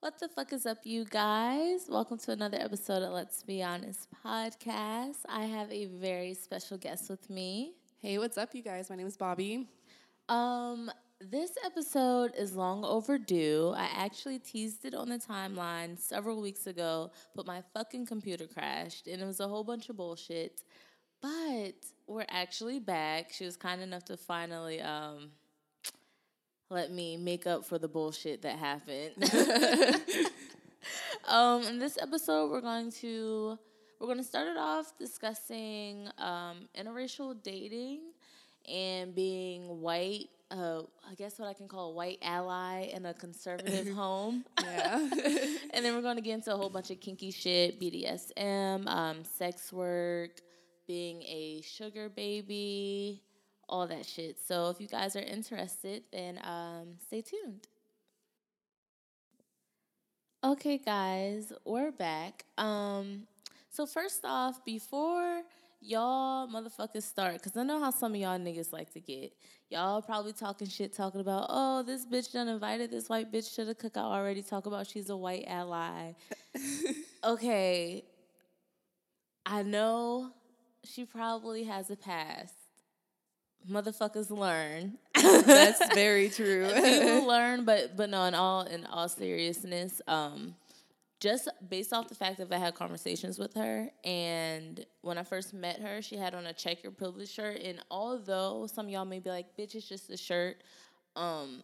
What the fuck is up, you guys? Welcome to another episode of Let's Be Honest podcast. I have a very special guest with me. Hey, what's up, you guys? My name is Bobbi. Um, this episode is long overdue. I actually teased it on the timeline several weeks ago, but my fucking computer crashed and it was a whole bunch of bullshit. But we're actually back. She was kind enough to finally um let me make up for the bullshit that happened. um, in this episode, we're going to we're going to start it off discussing um, interracial dating and being white. Uh, I guess what I can call a white ally in a conservative home. Yeah. and then we're going to get into a whole bunch of kinky shit, BDSM, um, sex work, being a sugar baby, all that shit. So if you guys are interested, then um, stay tuned. Okay, guys, we're back. Um, so first off, before y'all motherfuckers start, because I know how some of y'all niggas like to get. Y'all probably talking shit, talking about, oh, this bitch done invited this white bitch to the cookout already. Talk about she's a white ally. okay, I know she probably has a past motherfuckers learn. That's very true. People learn, but but no, in all in all seriousness, um, just based off the fact that I had conversations with her, and when I first met her, she had on a check your privilege shirt, and although some y'all may be like, "Bitch, it's just a shirt," um,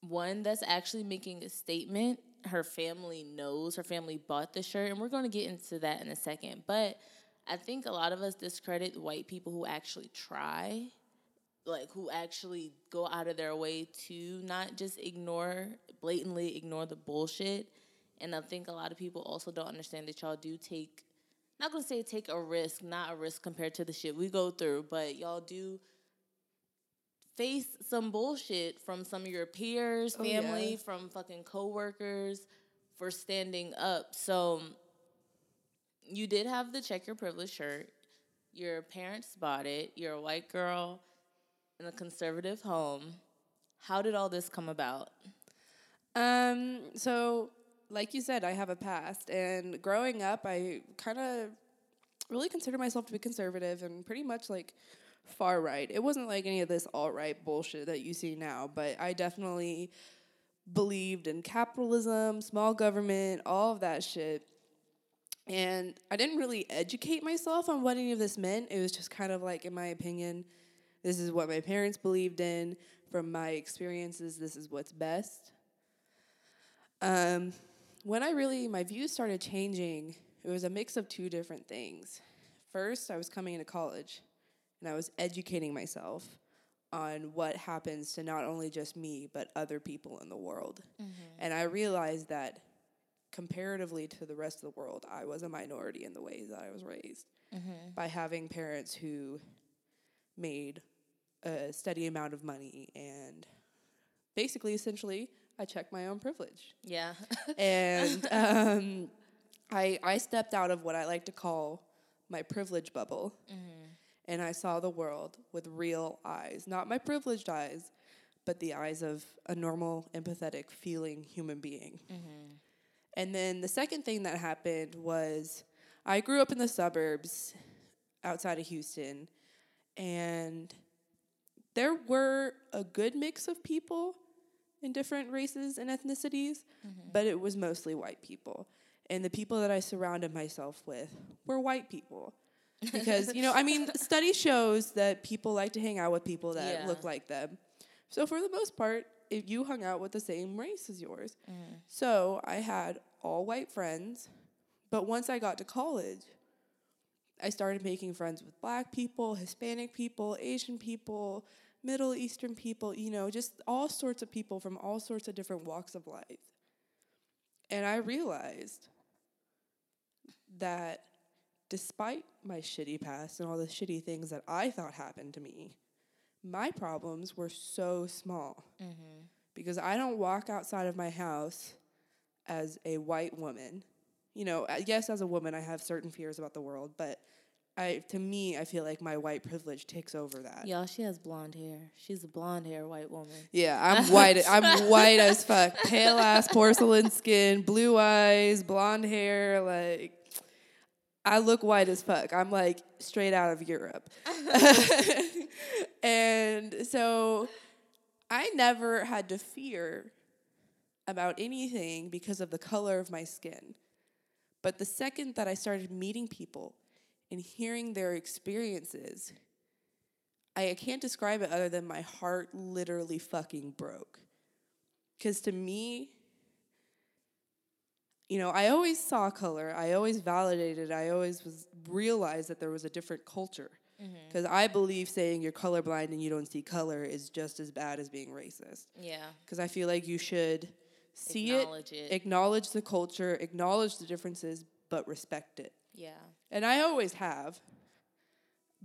one that's actually making a statement. Her family knows. Her family bought the shirt, and we're going to get into that in a second, but I think a lot of us discredit white people who actually try, like who actually go out of their way to not just ignore, blatantly ignore the bullshit. And I think a lot of people also don't understand that y'all do take, not gonna say take a risk, not a risk compared to the shit we go through, but y'all do face some bullshit from some of your peers, Oh, family, yeah. from fucking coworkers for standing up. So you did have the check your privilege shirt. Your parents bought it. You're a white girl in a conservative home. How did all this come about? um, so, like you said, I have a past, and growing up, I kind of really considered myself to be conservative and pretty much like far right. It wasn't like any of this alt right bullshit that you see now, but I definitely believed in capitalism, small government, all of that shit. And I didn't really educate myself on what any of this meant. It was just kind of like, in my opinion, this is what my parents believed in. From my experiences, this is what's best. Um, when I really, my views started changing, it was a mix of two different things. First, I was coming into college and I was educating myself on what happens to not only just me, but other people in the world. And I realized that comparatively to the rest of the world, I was a minority in the ways that I was raised mm-hmm. by having parents who made a steady amount of money and basically, essentially, I checked my own privilege. Yeah. And um, I, I stepped out of what I like to call my privilege bubble mm-hmm. and I saw the world with real eyes, not my privileged eyes, but the eyes of a normal, empathetic, feeling human being. Mm-hmm. And then the second thing that happened was I grew up in the suburbs outside of Houston, and there were a good mix of people in different races and ethnicities, mm-hmm. but it was mostly white people. And the people that I surrounded myself with were white people. Because, you know, I mean, study shows that people like to hang out with people that Yeah. look like them. So for the most part, if you hung out with the same race as yours. Mm. So I had all white friends, but once I got to college, I started making friends with black people, Hispanic people, Asian people, Middle Eastern people, you know, just all sorts of people from all sorts of different walks of life. And I realized that despite my shitty past and all the shitty things that I thought happened to me, my problems were so small mm-hmm. because I don't walk outside of my house as a white woman. You know, yes, as a woman, I have certain fears about the world, but I to me, I feel like my white privilege takes over that. Y'all, she has blonde hair. She's a blonde hair white woman. Yeah, I'm white. I'm white as fuck. Pale ass porcelain skin, blue eyes, blonde hair. Like, I look white as fuck. I'm like straight out of Europe. and so I never had to fear about anything because of the color of my skin. But the second that I started meeting people and hearing their experiences, I can't describe it other than my heart literally fucking broke. Because to me, you know, I always saw color. I always validated. I always was realized that there was a different culture. Mm-hmm. Because I believe saying you're colorblind and you don't see color is just as bad as being racist. Yeah. Because I feel like you should see Acknowledge it, it. acknowledge the culture, acknowledge the differences, but respect it. Yeah. And I always have.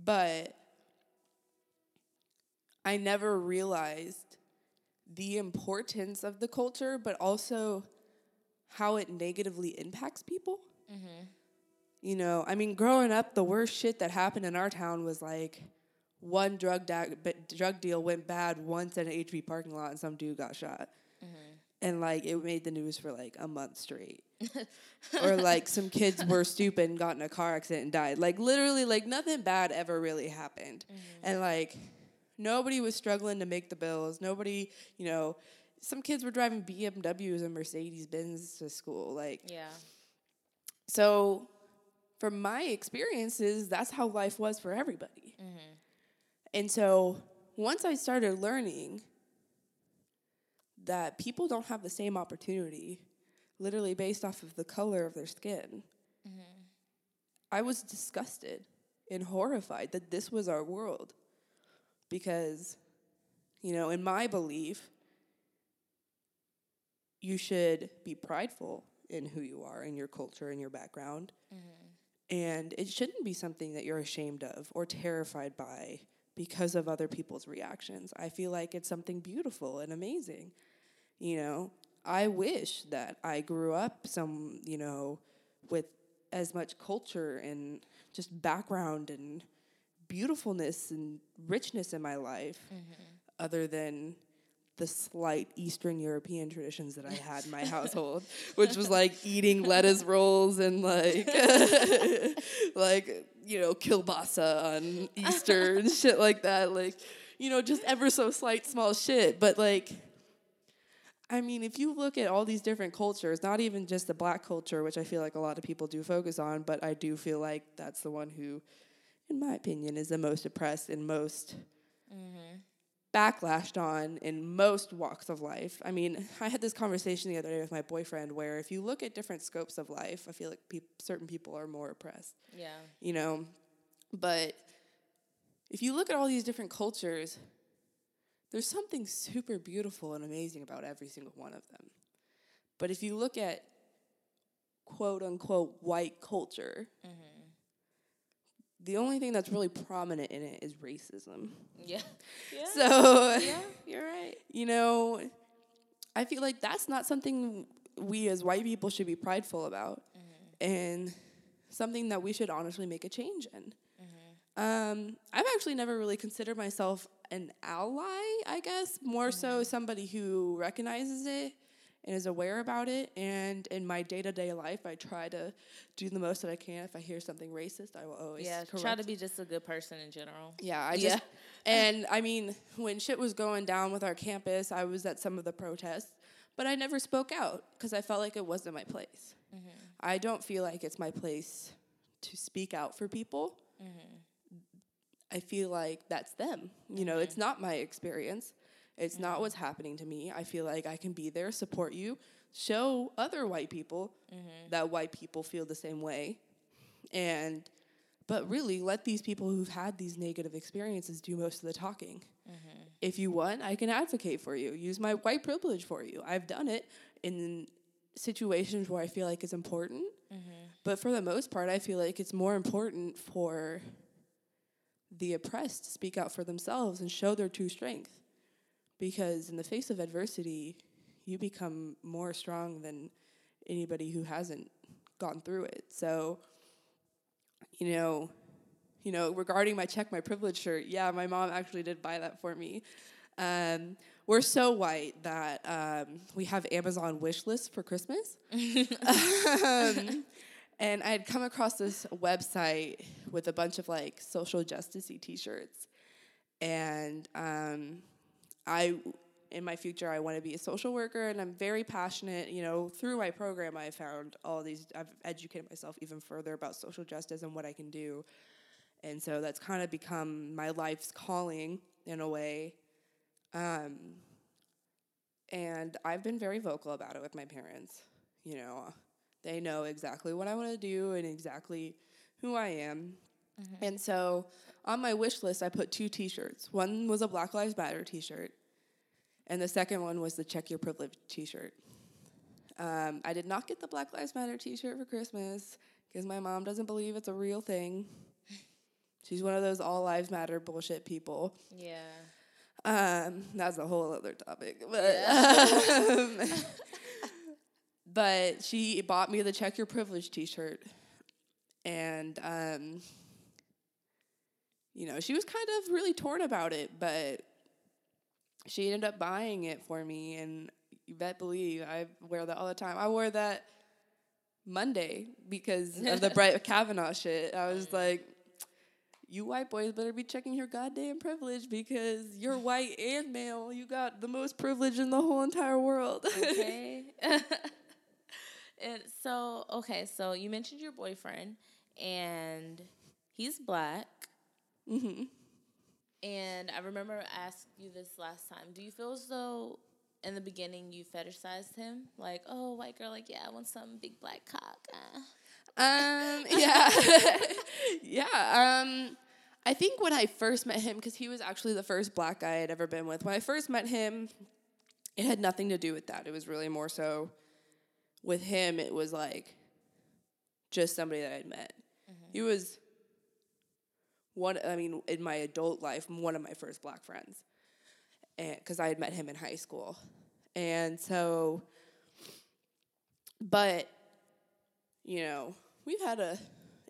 But I never realized the importance of the culture, but also how it negatively impacts people. Mm-hmm. You know, I mean, growing up, the worst shit that happened in our town was like one drug da- drug deal went bad once in an H-E-B parking lot, and some dude got shot, mm-hmm. And like it made the news for like a month straight. or like some kids were stupid and got in a car accident and died. Like literally, like nothing bad ever really happened, mm-hmm. and like nobody was struggling to make the bills. Nobody, you know, some kids were driving BMWs and Mercedes Benz to school. Like Yeah. so, from my experiences, that's how life was for everybody. Mm-hmm. And so, once I started learning that people don't have the same opportunity, literally based off of the color of their skin, mm-hmm. I was disgusted and horrified that this was our world. Because, you know, in my belief, you should be prideful in who you are, in your culture, in your background. Mm-hmm. And it shouldn't be something that you're ashamed of or terrified by because of other people's reactions. I feel like it's something beautiful and amazing. You know, I wish that I grew up some, you know, with as much culture and just background and beautifulness and richness in my life mm-hmm. other than the slight Eastern European traditions that I had in my household, which was like eating lettuce rolls and like like you know kielbasa on Easter and shit like that. Like you know, just ever so slight small shit, but like. I mean, if you look at all these different cultures, not even just the black culture, which I feel like a lot of people do focus on, but I do feel like that's the one who, in my opinion, is the most oppressed and most mm-hmm. backlashed on in most walks of life. I mean, I had this conversation the other day with my boyfriend where if you look at different scopes of life, I feel like peop certain people are more oppressed, Yeah. you know. But if you look at all these different cultures, there's something super beautiful and amazing about every single one of them. But if you look at quote unquote white culture, the only thing that's really prominent in it is racism. Yeah. Yeah. So, yeah, you're right. you know, I feel like that's not something we as white people should be prideful about, and something that we should honestly make a change in. Um, I've actually never really considered myself an ally. I guess more so mm-hmm. somebody who recognizes it and is aware about it. And in my day to day life, I try to do the most that I can. If I hear something racist, I will always Yeah. Try to be just a good person in general. yeah, I just Yeah. and I mean, when shit was going down with our campus, I was at some of the protests, but I never spoke out because I felt like it wasn't my place. Mm-hmm. I don't feel like it's my place to speak out for people. Mm-hmm. I feel like that's them. You know, it's mm-hmm. not my experience. It's not mm-hmm. what's happening to me. I feel like I can be there, support you, show other white people mm-hmm. that white people feel the same way. And but really let these people who've had these negative experiences do most of the talking. If you want, I can advocate for you. Use my white privilege for you. I've done it in situations where I feel like it's important. But for the most part, I feel like it's more important for the oppressed speak out for themselves and show their true strength. Because in the face of adversity, you become more strong than anybody who hasn't gone through it. So, you know, you know, regarding my check my privilege shirt, yeah, my mom actually did buy that for me. Um, we're so white that um, we have Amazon wish lists for Christmas. um, and I had come across this website with a bunch of like social justicey T-shirts, and um, I, in my future, I want to be a social worker, and I'm very passionate. You know, through my program, I found all these. I've educated myself even further about social justice and what I can do, and so that's kind of become my life's calling in a way. Um, and I've been very vocal about it with my parents. You know, they know exactly what I want to do and exactly who I am. Mm-hmm. And so on my wish list, I put two t shirts. One was a Black Lives Matter t shirt, and the second one was the Check Your Privilege t shirt. Um, I did not get the Black Lives Matter t shirt for Christmas because my mom doesn't believe it's a real thing. She's one of those all lives matter bullshit people. Yeah. Um, that's a whole other topic. But yeah. um, but she bought me the Check Your Privilege t shirt. And, um, you know, she was kind of really torn about it, but she ended up buying it for me. And you bet believe I wear that all the time. I wore that Monday because of the Brett Kavanaugh shit. I was like, you white boys better be checking your goddamn privilege because you're white and male. You got the most privilege in the whole entire world. okay. and so, okay, so you mentioned your boyfriend, and he's black. Mm-hmm. And I remember I asked you this last time. Do you feel as though in the beginning you fetishized him? Like, oh, white girl, like, yeah, I want some big black cock. Uh. Um, yeah. yeah. Um, I think when I first met him, because he was actually the first black guy I'd ever been with, when I first met him, it had nothing to do with that. It was really more so with him, it was like just somebody that I'd met. Mm-hmm. He was one, I mean, in my adult life, one of my first black friends. Because I had met him in high school. And so, but, you know, we've had a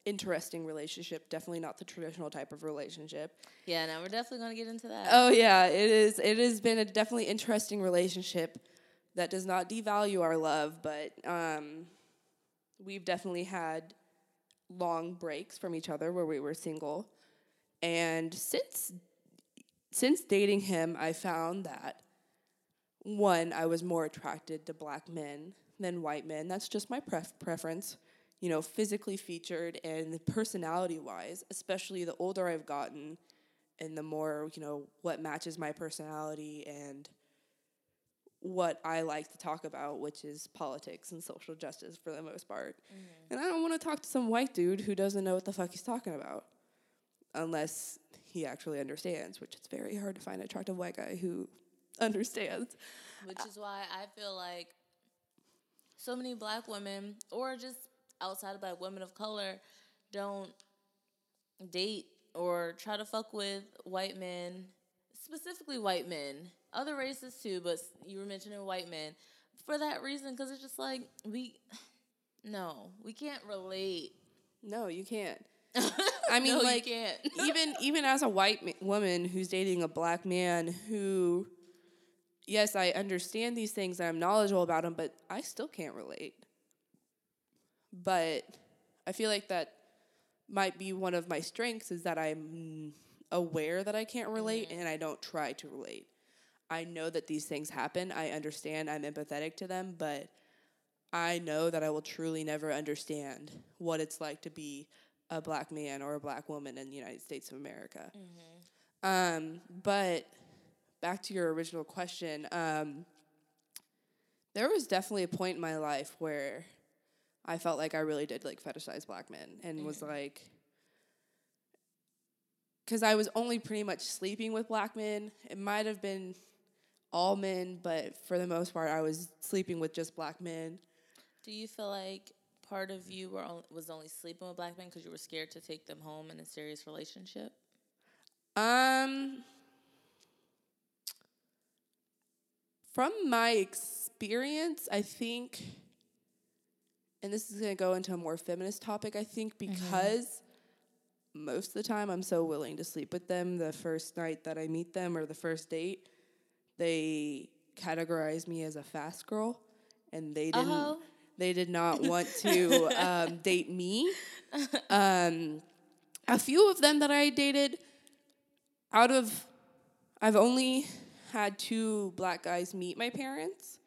interesting relationship. Definitely not the traditional type of relationship. Yeah, now we're definitely going to get into that. Oh yeah, it is. It has been a definitely interesting relationship that does not devalue our love, but um, we've definitely had long breaks from each other where we were single, and since since dating him, I found that one, I was more attracted to black men than white men. That's just my pref- preference you know, physically featured and personality wise, especially the older I've gotten and the more, you know, what matches my personality and what I like to talk about, which is politics and social justice for the most part. Mm-hmm. And I don't want to talk to some white dude who doesn't know what the fuck he's talking about unless he actually understands, which it's very hard to find an attractive white guy who understands. Which is why I feel like so many black women or just outside of black women of color don't date or try to fuck with white men, specifically white men, other races too, but you were mentioning white men for that reason because it's just like we, no, we can't relate. No, you can't. I mean, no, like even even as a white ma- woman who's dating a black man who, yes, I understand these things and I'm knowledgeable about them, but I still can't relate. But I feel like that might be one of my strengths is that I'm aware that I can't relate mm-hmm. and I don't try to relate. I know that these things happen. I understand. I'm empathetic to them, but I know that I will truly never understand what it's like to be a black man or a black woman in the United States of America. Mm-hmm. Um, but back to your original question, um, there was definitely a point in my life where I felt like I really did like fetishize black men and mm-hmm. was like, because I was only pretty much sleeping with black men. It might have been all men, but for the most part, I was sleeping with just black men. Do you feel like part of you were was only sleeping with black men because you were scared to take them home in a serious relationship? Um, from my experience, I think and this is going to go into a more feminist topic, I think, mm-hmm. because most of the time I'm so willing to sleep with them the first night that I meet them or the first date. They categorized me as a fast girl and they didn't Uh-oh. they did not want to um, date me. Um, a few of them that I dated out of I've only had two black guys meet my parents.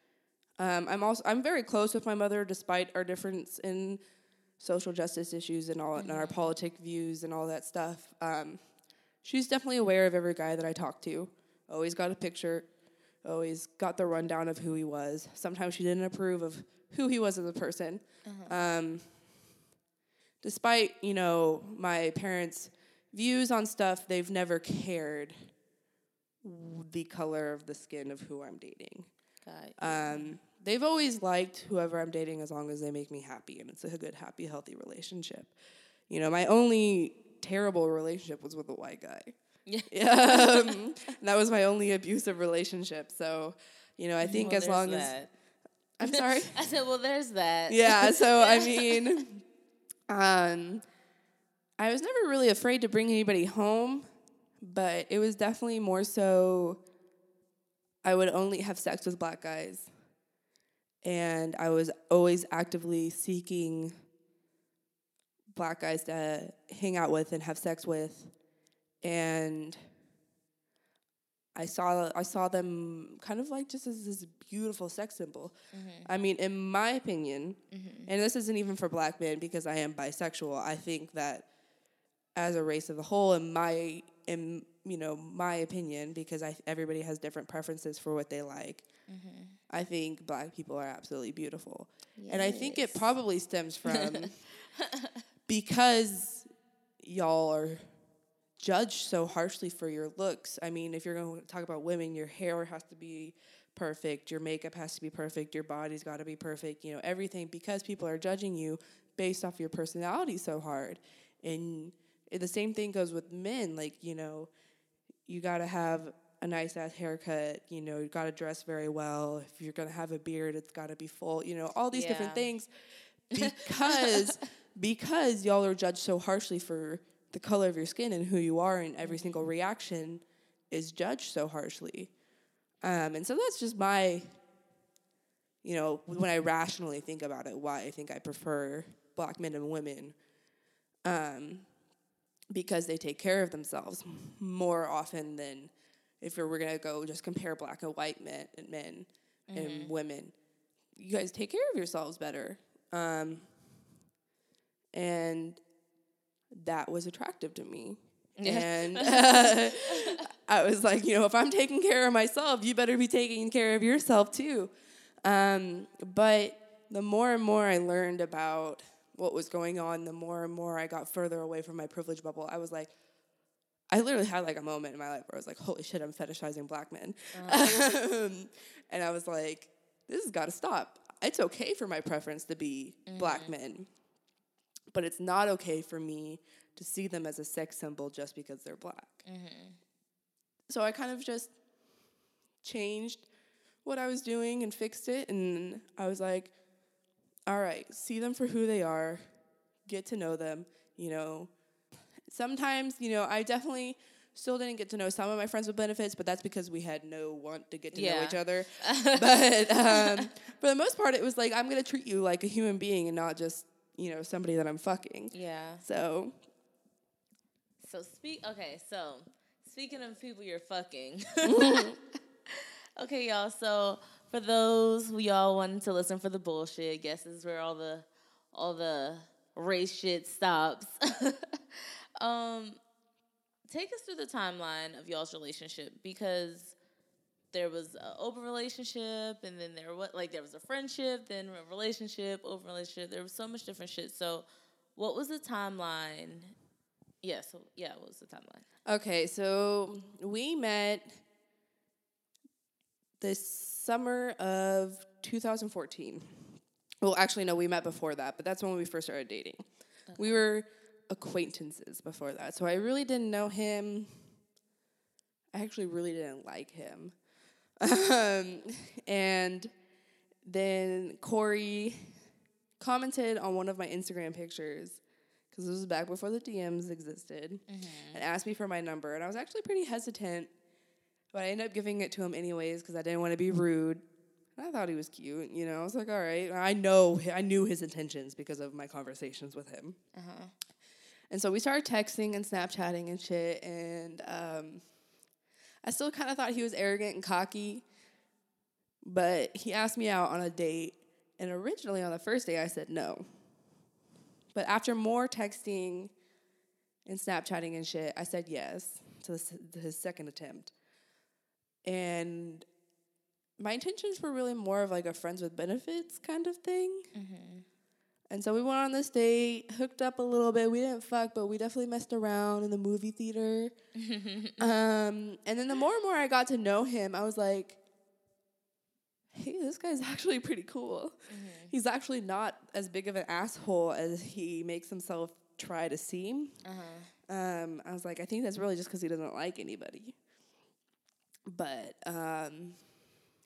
Um, I'm also I'm very close with my mother despite our difference in social justice issues and all and our politic views and all that stuff. Um, she's definitely aware of every guy that I talk to. Always got a picture. Always got the rundown of who he was. Sometimes she didn't approve of who he was as a person. Um, despite you know my parents' views on stuff, they've never cared the color of the skin of who I'm dating. Um, they've always liked whoever I'm dating as long as they make me happy and it's a good, happy, healthy relationship. You know, my only terrible relationship was with a white guy. Yeah. um, that was my only abusive relationship. So, you know, I think Well, as long as. I'm sorry. I said, well, there's that. yeah. So I mean, um, I was never really afraid to bring anybody home, but it was definitely more so. I would only have sex with black guys, and I was always actively seeking black guys to hang out with and have sex with, and I saw I saw them kind of like just as this beautiful sex symbol. Mm-hmm. I mean, in my opinion, mm-hmm. and this isn't even for black men because I am bisexual. I think that as a race as a whole, in my in you know my opinion, because I everybody has different preferences for what they like. Mm-hmm. I think black people are absolutely beautiful, and I think it probably stems from because y'all are judged so harshly for your looks. I mean, if you're going to talk about women, your hair has to be perfect, your makeup has to be perfect, your body's got to be perfect, you know, everything because people are judging you based off your personality so hard. And the same thing goes with men, like, you know, you got to have a nice ass haircut, you know, you got to dress very well. If you're going to have a beard, it's got to be full, you know, all these different things because because y'all are judged so harshly for the color of your skin and who you are and every single reaction is judged so harshly. Um, and so that's just my you know when i rationally think about it why i think i prefer black men and women um, because they take care of themselves more often than if we're going to go just compare black and white men and men and women. You guys take care of yourselves better. Um, and that was attractive to me. And uh, I was like, you know, if I'm taking care of myself, you better be taking care of yourself too. Um, but the more and more I learned about what was going on, the more and more I got further away from my privilege bubble. I was like, I literally had like a moment in my life where I was like, holy shit, I'm fetishizing black men. Um, and I was like, this has got to stop. It's okay for my preference to be black men, but it's not okay for me to see them as a sex symbol just because they're black. So I kind of just changed what I was doing and fixed it. And I was like, all right, see them for who they are, get to know them, you know. Sometimes, you know, I definitely still didn't get to know some of my friends with benefits, but that's because we had no want to get to know each other. but um, for the most part, it was like, I'm going to treat you like a human being and not just, you know, somebody that I'm fucking. Yeah. So, So speak. Okay, so speaking of people you're fucking. okay, y'all. So for those who y'all wanted to listen for the bullshit, guess is where all the all the race shit stops. um, take us through the timeline of y'all's relationship because there was an open relationship and then there was like there was a friendship, then a relationship, open relationship. There was so much different shit. So what was the timeline yeah, so yeah, what was the timeline? Okay, so we met this summer of 2014. Well, actually, no, we met before that, but that's when we first started dating. We were acquaintances before that, so I really didn't know him. I actually really didn't like him. Um, and then Corey commented on one of my Instagram pictures because this was back before the DMs existed, and asked me for my number. And I was actually pretty hesitant, but I ended up giving it to him anyways because I didn't want to be rude. And I thought he was cute, you know. I was like, all right. I know, I knew his intentions because of my conversations with him. And so we started texting and Snapchatting and shit. And um, I still kind of thought he was arrogant and cocky. But he asked me out on a date. And originally on the first day, I said no. But after more texting and Snapchatting and shit, I said yes to, his second attempt. And my intentions were really more of like a friends with benefits kind of thing. Mm-hmm. And so we went on this date, hooked up a little bit. We didn't fuck, but we definitely messed around in the movie theater. um, and then the more and more I got to know him, I was like, hey, this guy's actually pretty cool. He's actually not as big of an asshole as he makes himself try to seem. Um, I was like, I think that's really just because he doesn't like anybody. But um,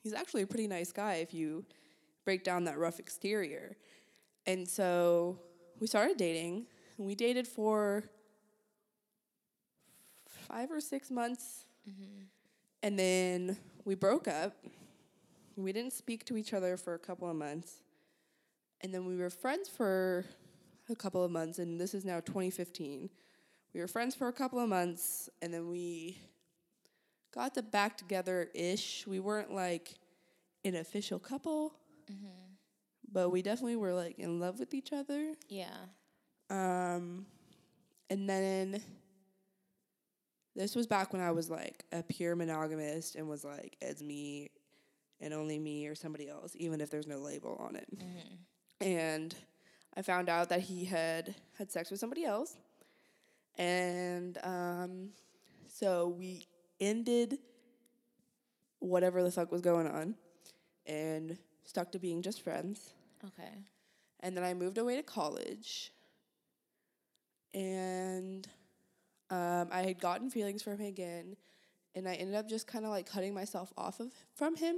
he's actually a pretty nice guy if you break down that rough exterior. And so we started dating. We dated for five or six months. Mm-hmm. And then we broke up. We didn't speak to each other for a couple of months. And then we were friends for a couple of months. And this is now 2015. We were friends for a couple of months. And then we got the back together ish. We weren't like an official couple, mm-hmm. But we definitely were like in love with each other. Yeah. Um, and then this was back when I was like a pure monogamist and was like, it's me and only me or somebody else, even if there's no label on it. And I found out that he had had sex with somebody else. And um, so we ended whatever the fuck was going on and stuck to being just friends. Okay. And then I moved away to college. And um, I had gotten feelings for him again. And I ended up just kind of like cutting myself off of from him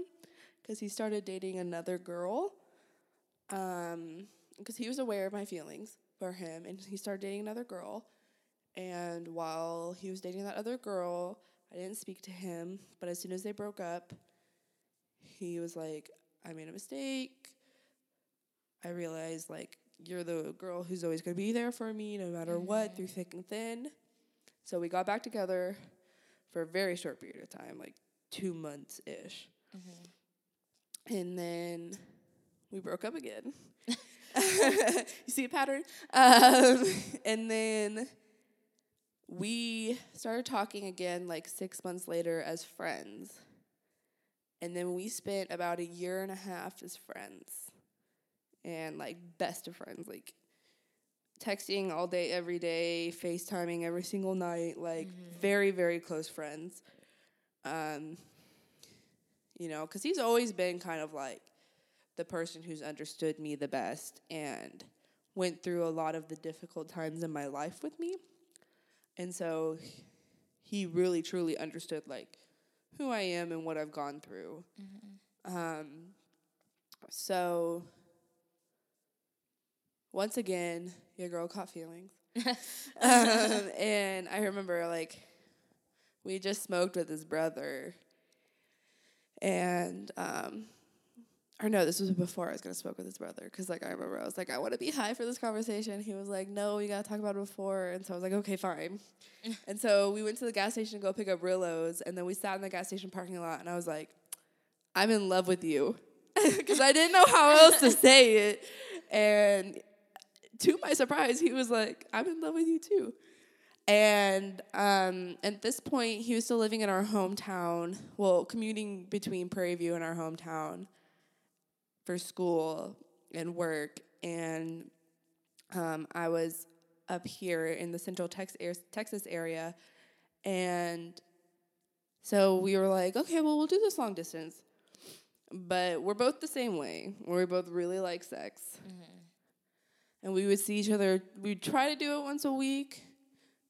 because he started dating another girl. Um, because he was aware of my feelings for him, and he started dating another girl. And while he was dating that other girl, I didn't speak to him. But as soon as they broke up, he was like, "I made a mistake. I realized like you're the girl who's always gonna be there for me no matter what through thick and thin. So we got back together for a very short period of time, like two months ish. And then we broke up again. you see a pattern? Um, and then we started talking again like six months later as friends. And then we spent about a year and a half as friends and like best of friends, like texting all day, every day, FaceTiming every single night, like very, very close friends. Um, you know, because he's always been kind of like the person who's understood me the best and went through a lot of the difficult times in my life with me. And so he really, truly understood like who I am and what I've gone through. Um, so once again, your girl caught feelings. um, and I remember like we just smoked with his brother, and um, or no, this was before I was gonna smoke with his brother because like I remember I was like I want to be high for this conversation. He was like, no, we gotta talk about it before, and so I was like, okay, fine. and so we went to the gas station to go pick up Rillos, and then we sat in the gas station parking lot, and I was like, I'm in love with you because I didn't know how else to say it, and to my surprise, he was like, I'm in love with you too. And um, at this point, he was still living in our hometown, well, commuting between Prairie View and our hometown for school and work. And um, I was up here in the central Tex- Texas area. And so we were like, okay, well, we'll do this long distance. But we're both the same way. We both really like sex and we would see each other. We'd try to do it once a week.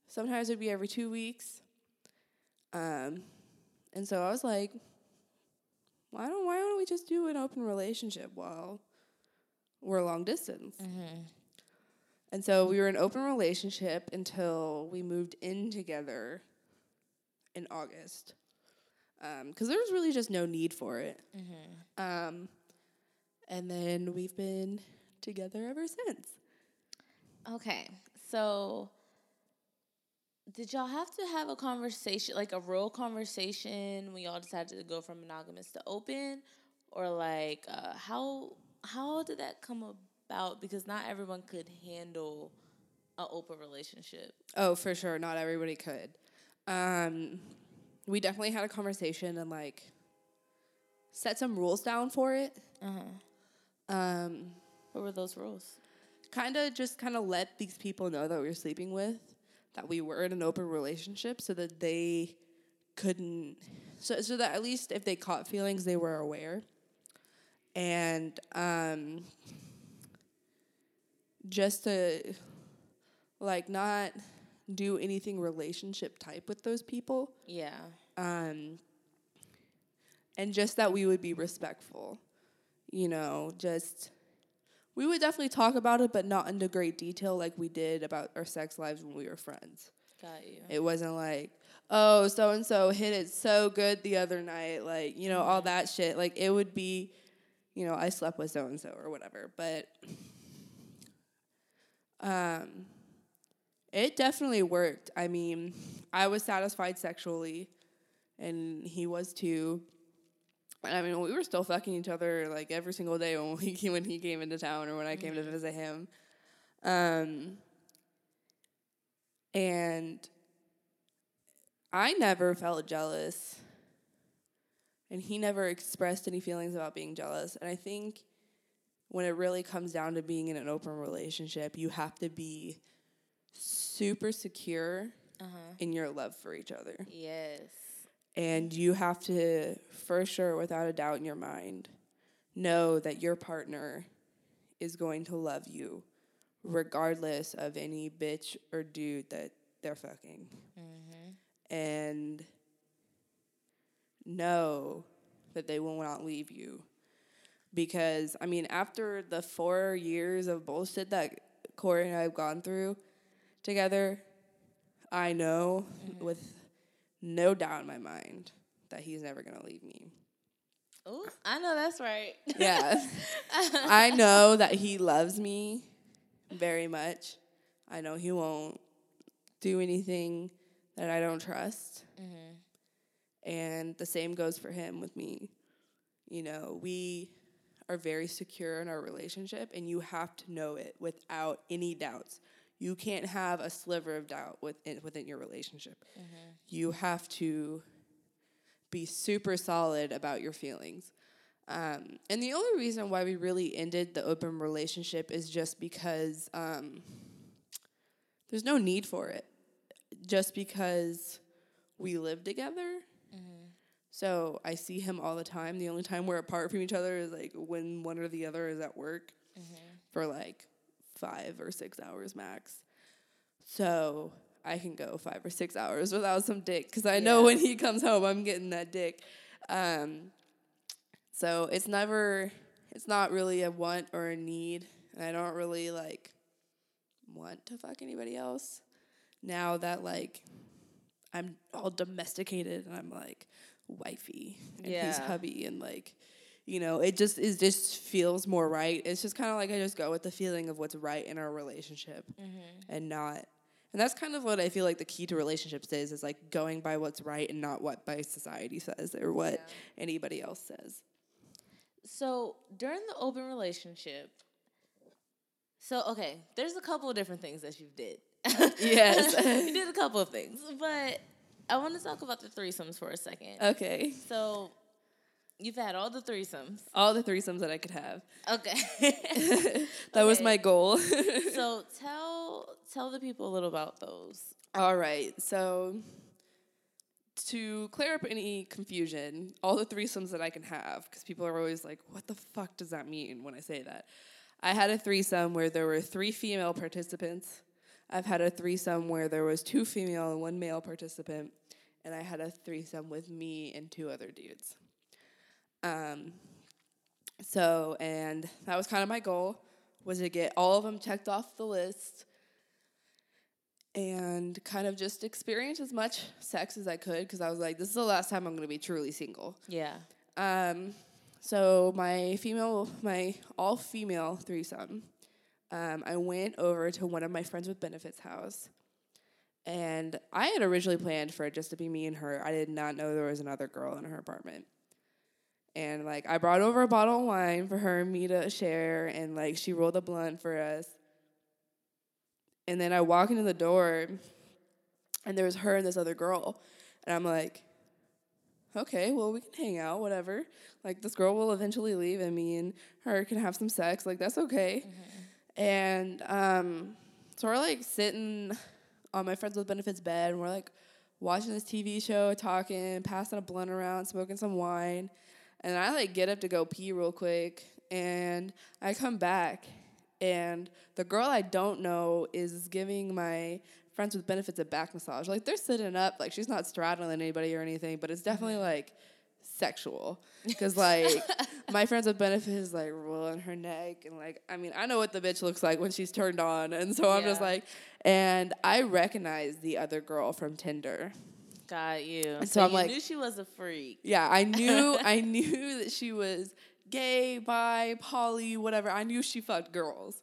Sometimes it'd be every two weeks. Um, and so I was like, why don't why don't we just do an open relationship while we're long distance? And so we were in an open relationship until we moved in together in August. Because there was really just no need for it. Um, and then we've been together ever since. Okay. So did y'all have to have a conversation, like a real conversation when y'all decided to go from monogamous to open? Or like uh, how how did that come about? Because not everyone could handle an open relationship. Oh, for sure. Not everybody could. Um, we definitely had a conversation and like set some rules down for it. Um, What were those rules? Kind of just kind of let these people know that we were sleeping with, that we were in an open relationship, so that they couldn't, so so that at least if they caught feelings, they were aware. And um, just to like not do anything relationship type with those people Yeah. um, and just that we would be respectful. You know, just we would definitely talk about it, but not into great detail like we did about our sex lives when we were friends. Got you. It wasn't like, oh, so and so hit it so good the other night, like you know all that shit. Like it would be, you know, I slept with so and so or whatever. But um, it definitely worked. I mean, I was satisfied sexually, and he was too. I mean, we were still fucking each other like every single day when we came, when he came into town or when I came to visit him. Um, and I never felt jealous. And he never expressed any feelings about being jealous. And I think when it really comes down to being in an open relationship, you have to be super secure in your love for each other. Yes. And you have to, for sure, without a doubt in your mind, know that your partner is going to love you regardless of any bitch or dude that they're fucking. Mm-hmm. And know that they will not leave you. Because, I mean, after the four years of bullshit that Corey and I have gone through together, I know mm-hmm. with no doubt in my mind that he's never going to leave me. Ooh, I know that's right. Yeah. I know that he loves me very much. I know he won't do anything that I don't trust. Mm-hmm. And the same goes for him with me. You know, we are very secure in our relationship, and you have to know it without any doubts. You can't have a sliver of doubt within, within your relationship. You have to be super solid about your feelings. Um, and the only reason why we really ended the open relationship is just because um, there's no need for it. Just because we live together. So I see him all the time. The only time we're apart from each other is like when one or the other is at work for like five or six hours max. So I can go five or six hours without some dick because I know when he comes home, I'm getting that dick. Um, so it's never, it's not really a want or a need. And I don't really like want to fuck anybody else now that like I'm all domesticated and I'm like wifey and he's hubby and like you know it just is just feels more right it's just kind of like i just go with the feeling of what's right in our relationship mm-hmm. and not and that's kind of what i feel like the key to relationships is is like going by what's right and not what by society says or what anybody else says So during the open relationship, so okay, there's a couple of different things that you did. Yes. you did a couple of things, but I want to talk about the threesomes for a second. okay so you've had all the threesomes. all the threesomes that i could have Okay. that was my goal so tell tell the people a little about those. All right. So to clear up any confusion, all the threesomes that I can have, because people are always like, what the fuck does that mean when I say that? I had a threesome where there were three female participants. I've had a threesome where there was two female and one male participant. And I had a threesome with me and two other dudes. Um, so, and that was kind of my goal was to get all of them checked off the list and kind of just experience as much sex as I could because I was like, this is the last time I'm going to be truly single. Yeah. Um, so my female, my all female threesome, um, I went over to one of my friends with benefits house, and I had originally planned for it just to be me and her. I did not know there was another girl in her apartment. And like I brought over a bottle of wine for her and me to share, and like she rolled a blunt for us. And then I walk into the door, and there was her and this other girl, and I'm like, okay, well, we can hang out, whatever. Like, this girl will eventually leave, and me and her can have some sex. Like, that's okay. Mm-hmm. And um, so we're like sitting on my friends with benefits bed, and we're like watching this TV show, talking, passing a blunt around, smoking some wine. And I like get up to go pee real quick, and I come back, and the girl I don't know is giving my friends with benefits a back massage. Like they're sitting up, like she's not straddling anybody or anything, but it's mm-hmm. definitely like sexual because like my friends with benefits is like rolling her neck and like I mean I know what the bitch looks like when she's turned on and so I'm just like and I recognize the other girl from Tinder. Got you. And so, so I'm like, knew she was a freak. Yeah, I knew I knew that she was gay, bi, poly, whatever. I knew she fucked girls,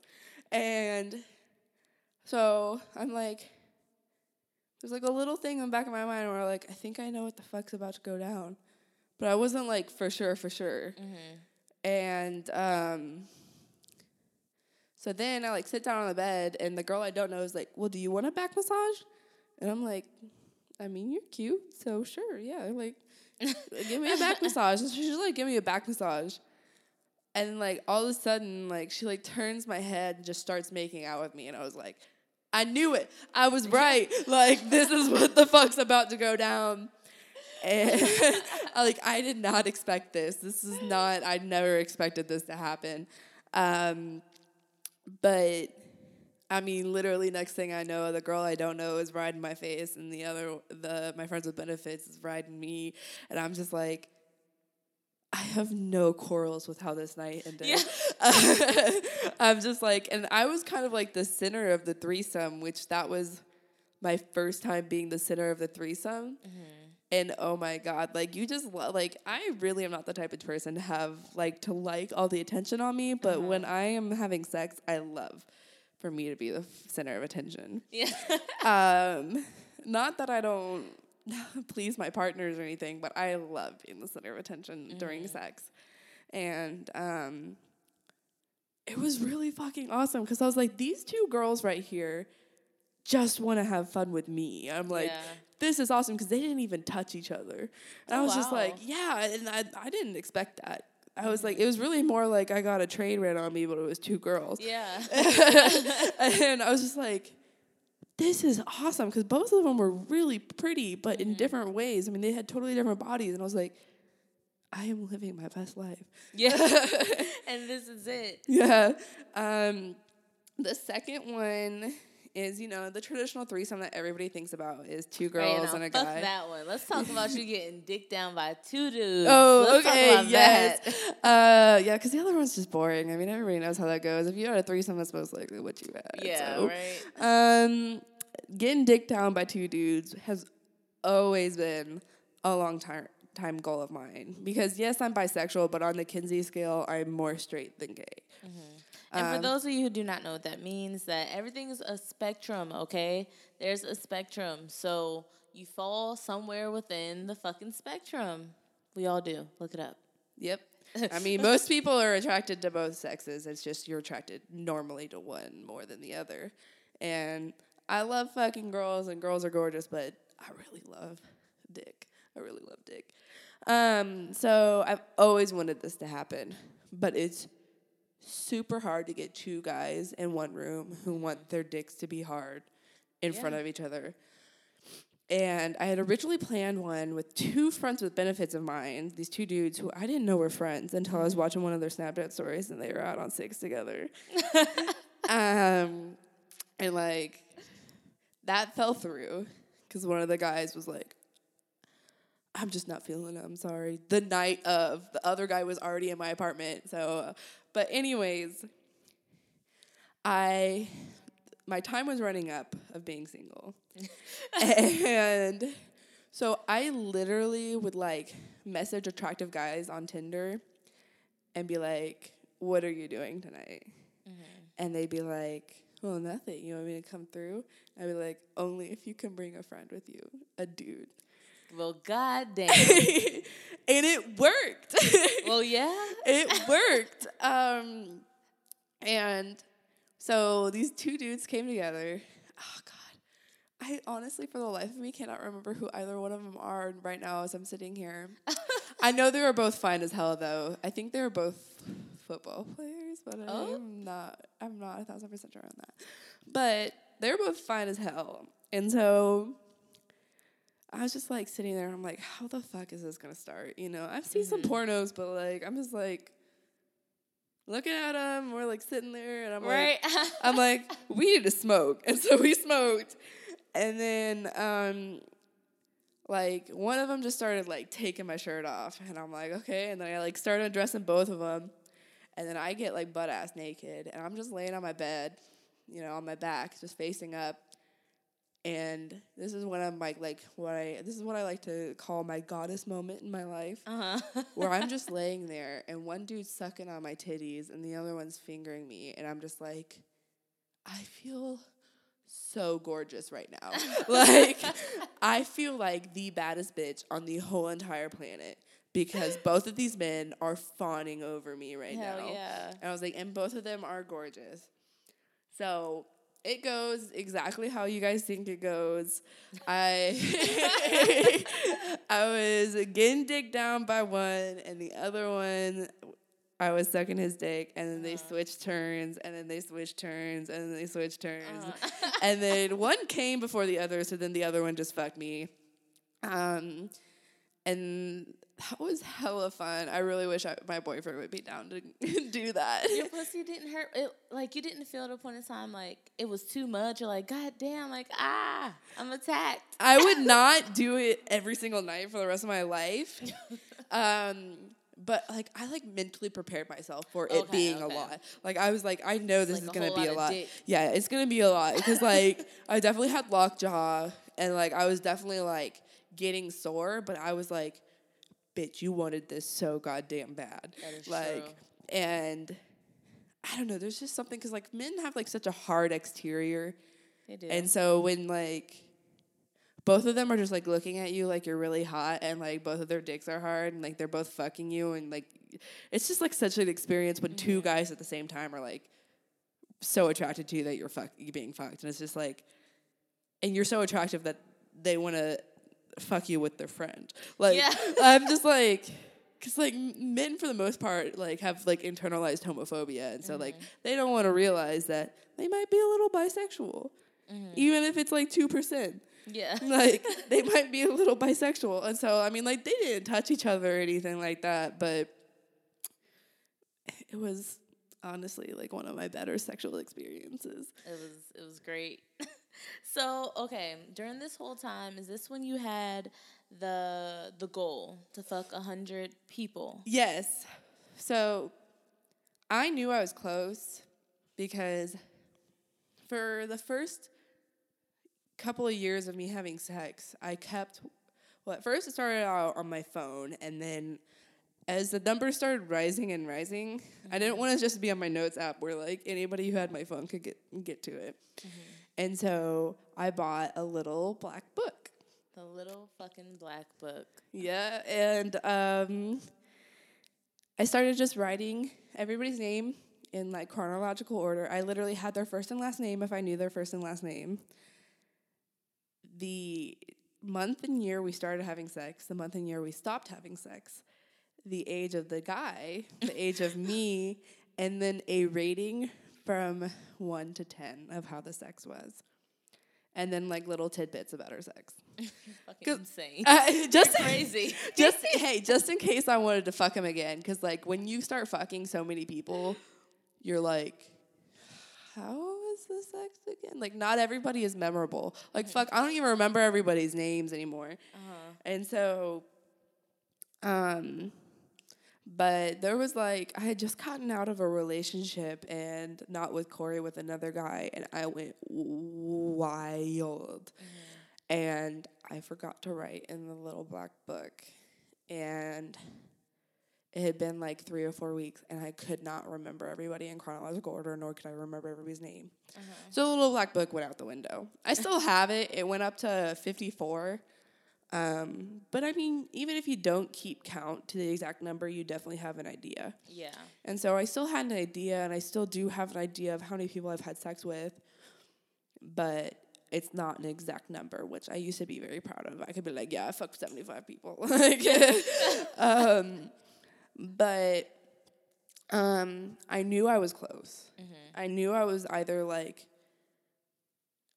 and so I'm like, there's like a little thing in the back of my mind where I'm like I think I know what the fuck's about to go down, but I wasn't like for sure for sure. Mm-hmm. And um, so then I like sit down on the bed and the girl I don't know is like, "Well, do you want a back massage?" And I'm like, "I mean, you're cute, so sure, yeah." Like, give me a back massage. And she's like, "Give me a back massage." And like all of a sudden, like she like turns my head and just starts making out with me, and I was like, I knew it. I was right. like this is what the fuck's about to go down. And like I did not expect this. This is not. I never expected this to happen. Um, but I mean, literally, next thing I know, the girl I don't know is riding my face, and the other, the my friends with benefits is riding me, and I'm just like, I have no quarrels with how this night ended. Yeah. I'm just like, and I was kind of like the center of the threesome, which that was my first time being the center of the threesome. Mm-hmm. And oh my god, like you just lo- like I really am not the type of person to have like to like all the attention on me, but uh-huh. when I am having sex, I love for me to be the center of attention. Yeah. um, not that I don't please my partners or anything, but I love being the center of attention mm-hmm. during sex. And um, it was really fucking awesome because I was like, these two girls right here just want to have fun with me. I'm like, yeah. this is awesome because they didn't even touch each other. And oh, I was wow. just like, yeah, and I, I didn't expect that. I was like, it was really more like I got a train ran on me, but it was two girls. Yeah. and I was just like, this is awesome because both of them were really pretty, but in mm-hmm. different ways. I mean, they had totally different bodies, and I was like, I am living my best life. Yeah, and this is it. Yeah. Um, the second one is you know the traditional threesome that everybody thinks about is two girls right, and a fuck guy. that one. Let's talk about you getting dicked down by two dudes. Oh, Let's okay, yes. Uh, yeah, because the other one's just boring. I mean, everybody knows how that goes. If you had a threesome, that's most likely what you had. Yeah, so. right. Um, getting dicked down by two dudes has always been a long time time goal of mine because yes, I'm bisexual, but on the Kinsey scale, I'm more straight than gay. Mm-hmm. And um, for those of you who do not know what that means, that everything is a spectrum, okay? There's a spectrum. So you fall somewhere within the fucking spectrum. We all do. Look it up. Yep. I mean, most people are attracted to both sexes. It's just you're attracted normally to one more than the other. And I love fucking girls, and girls are gorgeous, but I really love dick. I really love dick. Um, so I've always wanted this to happen, but it's super hard to get two guys in one room who want their dicks to be hard in yeah. front of each other. And I had originally planned one with two friends with benefits of mine, these two dudes who I didn't know were friends until I was watching one of their Snapchat stories and they were out on six together. um, and like, that fell through because one of the guys was like, I'm just not feeling it. I'm sorry. The night of, the other guy was already in my apartment. So but anyways, I my time was running up of being single. and so I literally would like message attractive guys on Tinder and be like, "What are you doing tonight?" Mm-hmm. And they'd be like, "Well, nothing. You want me to come through?" I'd be like, "Only if you can bring a friend with you, a dude." Well, goddamn. and it worked. well, yeah. it worked. Um, and so these two dudes came together. Oh God, I honestly, for the life of me, cannot remember who either one of them are right now as I'm sitting here. I know they were both fine as hell, though. I think they were both football players, but Oh. I'm not. I'm not a thousand percent sure on that. But they were both fine as hell, and so I was just like sitting there I'm like, how the fuck is this gonna start? You know, I've seen some pornos, but like, I'm just like looking at them. We're like sitting there, and I'm Right. like, I'm like, we need to smoke, and so we smoked, and then um, like one of them just started like taking my shirt off, and I'm like, okay, and then I like started undressing both of them, and then I get like butt ass naked, and I'm just laying on my bed, you know, on my back, just facing up. And this is when I'm like, like what I this is what I like to call my goddess moment in my life, uh-huh. where I'm just laying there and one dude's sucking on my titties and the other one's fingering me, and I'm just like, I feel so gorgeous right now. like, I feel like the baddest bitch on the whole entire planet because both of these men are fawning over me right Hell now. yeah. And I was like, and both of them are gorgeous. So it goes exactly how you guys think it goes. I I was getting dick down by one, and the other one I was sucking his dick, and then they switched turns, and then they switched turns, and then they switched turns, and then one came before the other, so then the other one just fucked me. Um, and that was hella fun. I really wish I, my boyfriend would be down to do that. Your pussy didn't hurt. It, like you didn't feel at a point in time like it was too much. You're like, God damn, like ah, I'm attacked. I would not do it every single night for the rest of my life. Um, but like I like mentally prepared myself for it Okay, being a lot. Like I was like, I know this like is gonna be a lot. dick. Yeah, it's gonna be a lot because like I definitely had lockjaw and like I was definitely like getting sore, but I was like, bitch, you wanted this so goddamn bad. That is like, true. and I don't know. There's just something because like men have like such a hard exterior. They do. And so when like both of them are just like looking at you like you're really hot and like both of their dicks are hard and like they're both fucking you and like it's just like such an experience when two mm-hmm. guys at the same time are like so attracted to you that you're fuck you being fucked and it's just like and you're so attractive that they want to fuck you with their friend. Like Yeah. I'm just like cuz like men for the most part like have like internalized homophobia and so like mm-hmm. they don't want to realize that they might be a little bisexual. Mm-hmm. Even if it's like 2%. yeah. Like they might be a little bisexual. And so I mean like they didn't touch each other or anything like that, but it was honestly like one of my better sexual experiences. It was it was great. So okay, during this whole time, is this when you had the the goal to fuck a hundred people? Yes. So I knew I was close because for the first couple of years of me having sex, I kept well, at first it started out on my phone and then as the numbers started rising and rising, I didn't mm-hmm. want to just be on my notes app where like anybody who had my phone could get get to it. Mm-hmm. And so I bought a little black book. The little fucking black book. Yeah, and um, I started just writing everybody's name in like chronological order. I literally had their first and last name if I knew their first and last name. The month and year we started having sex, the month and year we stopped having sex, the age of the guy, the age of me, and then a rating from one to 10 of how the sex was. And then like little tidbits about our sex. Fucking insane. Uh, just Crazy. just hey, just in case I wanted to fuck him again, because like when you start fucking so many people, you're like, how was the sex again? Like not everybody is memorable. Like fuck, I don't even remember everybody's names anymore. Uh-huh. And so, um, But there was like I had just gotten out of a relationship and not with Corey with another guy and I went wild. Mm-hmm. And I forgot to write in the little black book and it had been like three or four weeks and I could not remember everybody in chronological order nor could I remember everybody's name. Uh-huh. So the little black book went out the window. I still have it. It went up to 54. Um, but I mean, even if you don't keep count to the exact number, you definitely have an idea. Yeah. And so I still had an idea, and I still do have an idea of how many people I've had sex with, but it's not an exact number, which I used to be very proud of. I could be like, yeah, I fucked 75 people. like, um, but um, I knew I was close. I knew I was either like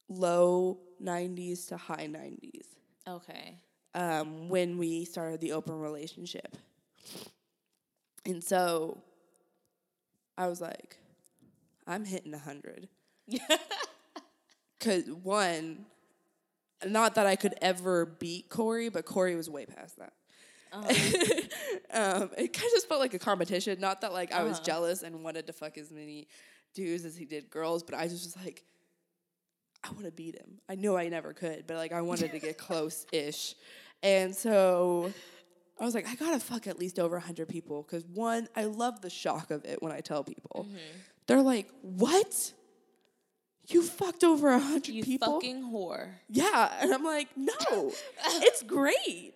low 90s to high 90s Okay. Um, when we started the open relationship. And so I was like, I'm hitting 100. Because, one, not that I could ever beat Corey, but Corey was way past that. um, it kind of just felt like a competition. Not that like I was Uh-huh. jealous and wanted to fuck as many dudes as he did girls, but I just was like, I want to beat him. I knew I never could, but like I wanted to get close ish. And so I was like, I gotta fuck at least over 100 people because one, I love the shock of it when I tell people. Mm-hmm. They're like, What? You fucked over 100 You people? fucking whore. Yeah. And I'm like, No, it's great.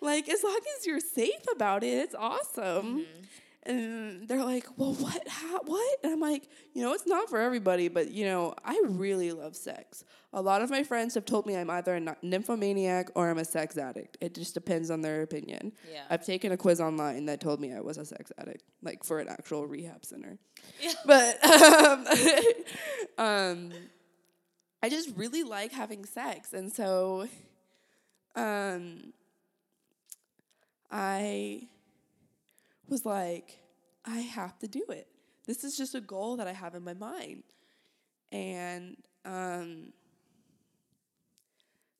Like, as long as you're safe about it, it's awesome. Mm-hmm. And they're like, well, what? How, what? And I'm like, you know, it's not for everybody, but, you know, I really love sex. A lot of my friends have told me I'm either a nymphomaniac or I'm a sex addict. It just depends on their opinion. Yeah. I've taken a quiz online that told me I was a sex addict, like for an actual rehab center. Yeah. But um, um, I just really like having sex. And so um, I was like, I have to do it. This is just a goal that I have in my mind. And um,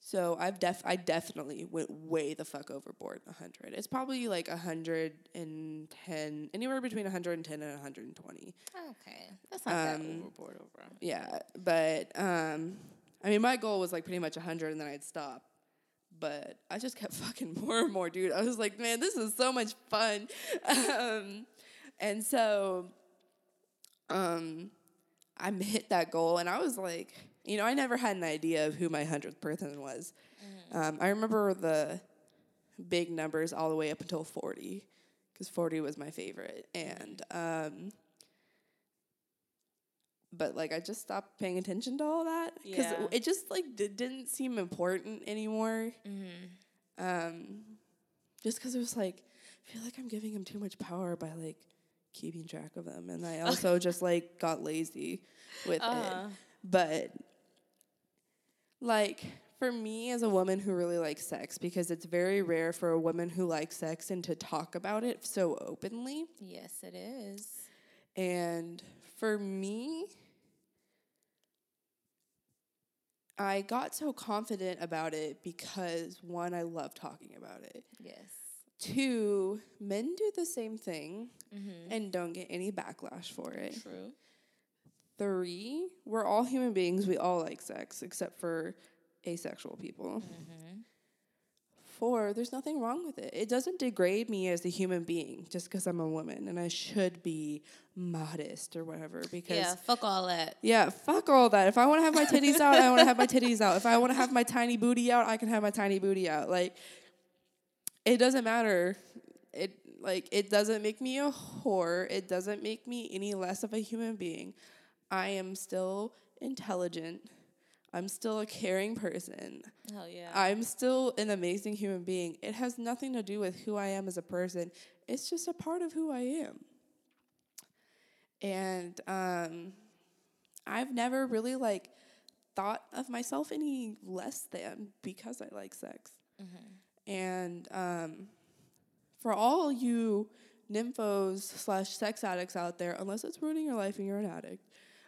so I've def I definitely went way the fuck overboard. hundred. It's probably like hundred and ten, anywhere between hundred and ten and hundred and twenty. Okay. That's not that Um, overboard over. Yeah, but um, I mean, my goal was like pretty much hundred, and then I'd stop. But I just kept fucking more and more, dude. I was like, man, this is so much fun. um, and so, um, I hit that goal, and I was like, you know, I never had an idea of who my hundredth person was. Um, I remember the big numbers all the way up until forty, because forty was my favorite, and um, but like I just stopped paying attention to all that because Yeah. it just like d- didn't seem important anymore. Mm-hmm. Um, just because it was like I feel like I'm giving him too much power by like keeping track of them, and I also just like got lazy with Uh-huh. it. But like for me as a woman who really likes sex, because it's very rare for a woman who likes sex and to talk about it so openly. Yes, it is. And for me, I got so confident about it because one, I love talking about it. Yes. Two, men do the same thing Mm-hmm. and don't get any backlash for it. True. Three, we're all human beings. We all like sex, except for asexual people. Mm-hmm. Four, there's nothing wrong with it. It doesn't degrade me as a human being just because I'm a woman and I should be modest or whatever. Because Yeah. Fuck all that. Yeah, fuck all that. If I want to have my titties out, I want to have my titties out. If I want to have my tiny booty out, I can have my tiny booty out. Like it doesn't matter. It like it doesn't make me a whore. It doesn't make me any less of a human being. I am still intelligent. I'm still a caring person. Hell yeah. I'm still an amazing human being. It has nothing to do with who I am as a person. It's just a part of who I am. And um, I've never really like thought of myself any less than because I like sex. And um, for all you nymphos slash sex addicts out there, unless it's ruining your life and you're an addict,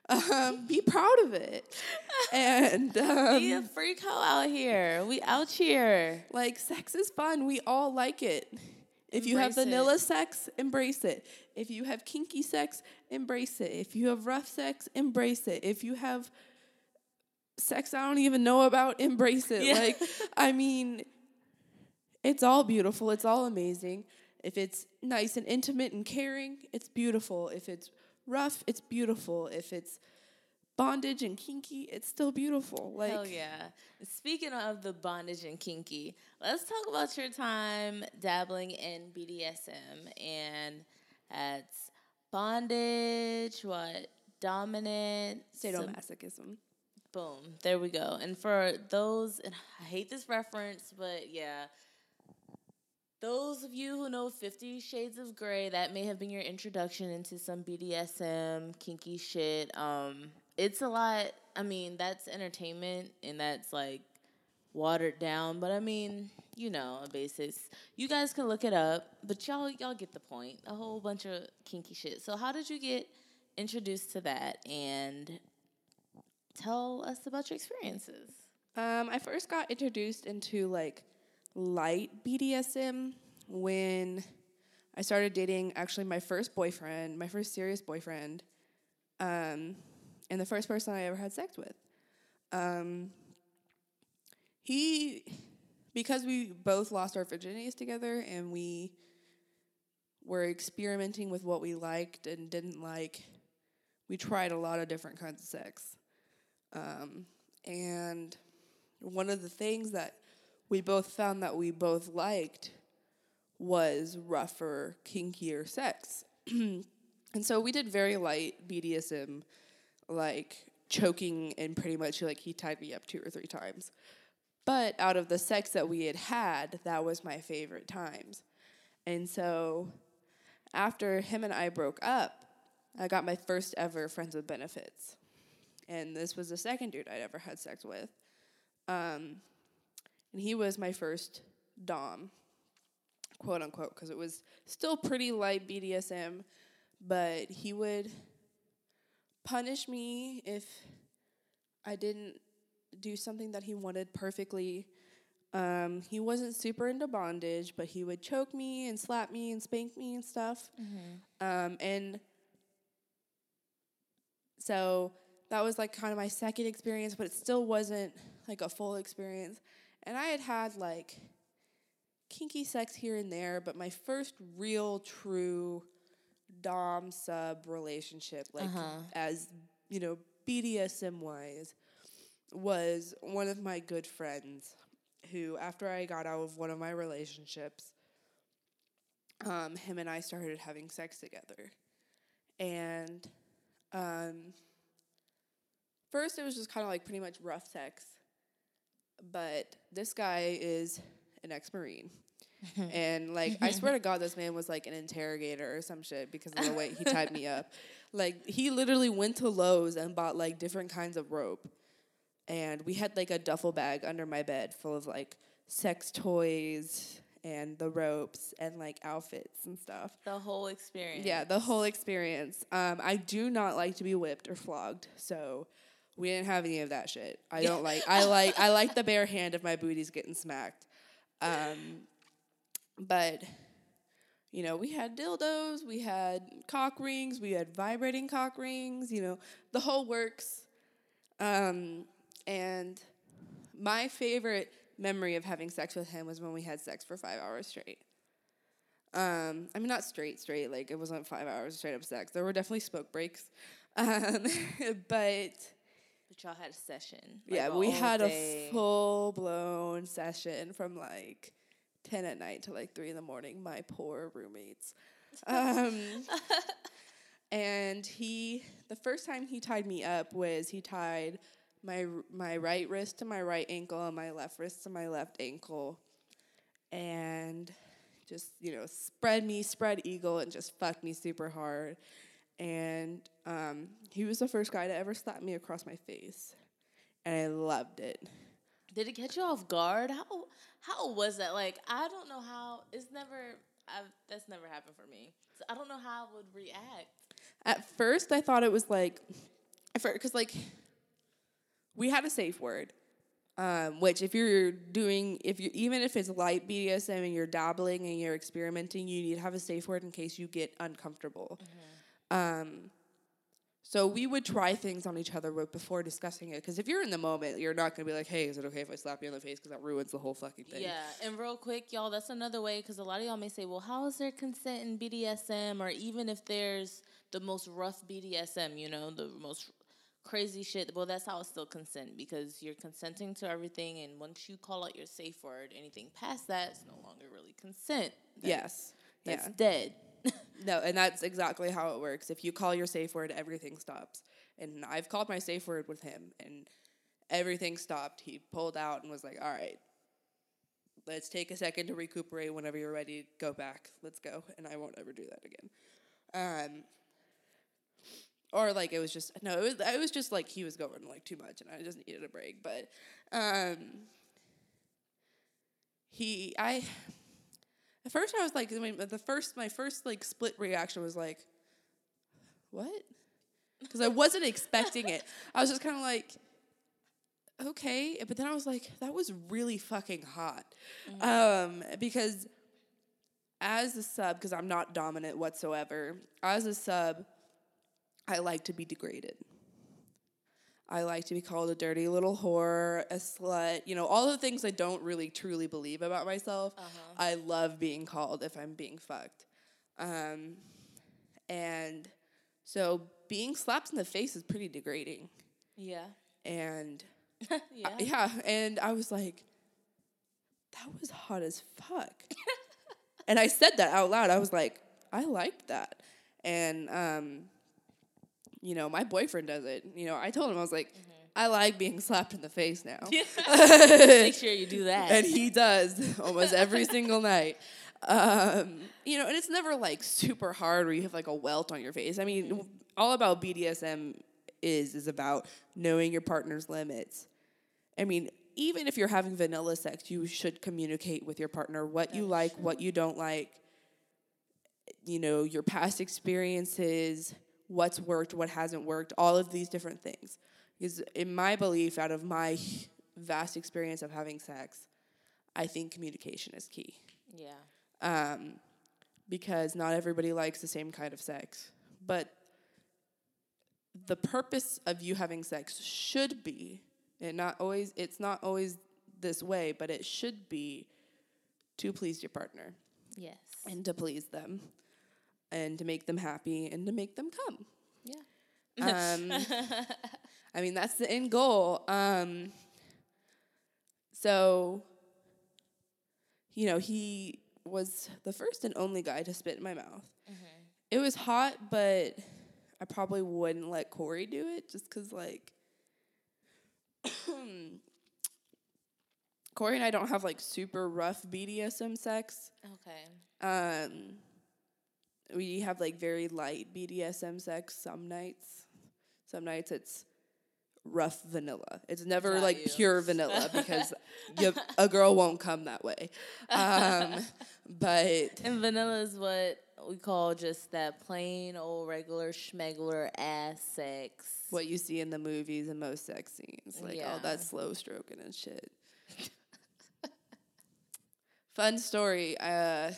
um, be proud of it. and um, Be a freak hoe out here. We out here. like sex is fun. We all like it. If you have Embrace it. vanilla sex, embrace it. If you have kinky sex, embrace it. If you have rough sex, embrace it. If you have sex I don't even know about, embrace it. Yeah. Like, I mean, it's all beautiful. It's all amazing. If it's nice and intimate and caring, it's beautiful. If it's rough, it's beautiful. If it's bondage and kinky, it's still beautiful. Like, Hell yeah. Speaking of the bondage and kinky, let's talk about your time dabbling in BDSM and that's bondage, what? Dominant, sadomasochism. Boom. There we go. And for those, and I hate this reference, but yeah. Those of you who know Fifty Shades of Grey, that may have been your introduction into some BDSM, kinky shit. Um, it's a lot. I mean, that's entertainment and that's like watered down, but I mean, you know, a basis You guys can look it up, but y'all y'all get the point. A whole bunch of kinky shit. So how did you get introduced to that and tell us about your experiences? Um, I first got introduced into like light BDSM when I started dating actually my first boyfriend, my first serious boyfriend, um, and the first person I ever had sex with. Um, he, because we both lost our virginities together and we were experimenting with what we liked and didn't like, we tried a lot of different kinds of sex. Um, and one of the things that we both found that we both liked was rougher, kinkier sex. and so we did very light BDSM, like choking and pretty much like he tied me up two or three times. But out of the sex that we had had, that was my favorite times. And so after him and I broke up, I got my first ever friends with benefits. And this was the second dude I'd ever had sex with. Um, and he was my first Dom, quote unquote, because it was still pretty light BDSM, but he would punish me if I didn't do something that he wanted perfectly. Um, he wasn't super into bondage, but he would choke me and slap me and spank me and stuff. Um, and so that was like kind of my second experience, but it still wasn't like a full experience. And I had had like kinky sex here and there, but my first real true dom sub relationship, like Uh-huh. as you know, BDSM wise, was one of my good friends who, after I got out of one of my relationships, um, him and I started having sex together. And um, first, it was just kind of like pretty much rough sex. But this guy is an ex Marine. and like, I swear to God, this man was like an interrogator or some shit because of the way he tied me up. Like, he literally went to Lowe's and bought like different kinds of rope. And we had like a duffel bag under my bed full of like sex toys and the ropes and like outfits and stuff. The whole experience. Yeah, the whole experience. Um, I do not like to be whipped or flogged, so we didn't have any of that shit. I don't like. I like. I like the bare hand of my booty's getting smacked. Um, but you know, we had dildos, we had cock rings, we had vibrating cock rings. You know, the whole works. Um, and my favorite memory of having sex with him was when we had sex for five hours straight. Um, I mean, not straight, straight. Like it wasn't five hours straight up sex. There were definitely smoke breaks, um, but But y'all had a session. like yeah, we had day. a full blown session from like ten at night to like three in the morning. My poor roommates. Um, and he, the first time he tied me up was he tied my my right wrist to my right ankle and my left wrist to my left ankle, and just you know spread me spread eagle and just fucked me super hard. And um, he was the first guy to ever slap me across my face, and I loved it. Did it get you off guard? How how was that? Like I don't know how. It's never. I've, that's never happened for me. So I don't know how I would react. At first, I thought it was like, because like, we had a safe word, Um, which if you're doing if you even if it's light BDSM and you're dabbling and you're experimenting, you need to have a safe word in case you get uncomfortable. Um, so we would try things on each other before discussing it. Because if you're in the moment, you're not gonna be like, "Hey, is it okay if I slap you on the face?" Because that ruins the whole fucking thing. Yeah, and real quick, y'all, that's another way because a lot of y'all may say, well, how is there consent in BDSM? Or even if there's the most rough BDSM, you know, the most crazy shit, well, that's how it's still consent because you're consenting to everything. And once you call out your safe word, anything past that is no longer really consent. That- Yes. That's yeah. dead. No, and that's exactly how it works. If you call your safe word, everything stops. And I've called my safe word with him, and everything stopped. He pulled out and was like, "All right, let's take a second to recuperate. Whenever you're ready, go back. Let's go." And I won't ever do that again. Um, or like it was just no, it was it was just like he was going like too much, and I just needed a break. But um, he, I, at first I was like, I mean, the first my first like split reaction was like, what? Because I wasn't expecting it. I was just kind of like, okay, but then I was like, that was really fucking hot, um, because as a sub, because I'm not dominant whatsoever, as a sub, I like to be degraded. I like to be called a dirty little whore, a slut, you know, all the things I don't really truly believe about myself. I love being called if I'm being fucked. Um, and so being slapped in the face is pretty degrading. Yeah. And yeah. I- yeah, and I was like, that was hot as fuck. and I said that out loud. I was like, I liked that. And um, you know, my boyfriend does it. You know, I told him I was like, I like being slapped in the face now. Make sure you do that. and he does almost every single night. Um, you know, and it's never like super hard where you have like a welt on your face. I mean, w- all about BDSM is is about knowing your partner's limits. I mean, even if you're having vanilla sex, you should communicate with your partner what you like, what you don't like. You know, your past experiences, what's worked, what hasn't worked, all of these different things. Because in my belief, out of my vast experience of having sex, I think communication is key. yeah. Um, because not everybody likes the same kind of sex. But the purpose of you having sex should be, and not always, it's not always this way, but it should be to please your partner Yes. and to please them and to make them happy and to make them come. Yeah. Um, I mean, that's the end goal. Um, so, you know, he was the first and only guy to spit in my mouth. It was hot, but I probably wouldn't let Corey do it just because, like, Corey and I don't have like super rough BDSM sex. Okay. Um, we have like very light BDSM sex some nights. Some nights it's rough vanilla. It's never Got like you. pure vanilla because you, a girl won't come that way. Um, but And vanilla is what we call just that plain old regular schmegler ass sex. what you see in the movies and most sex scenes, like all that slow stroking and shit. Fun story. Uh,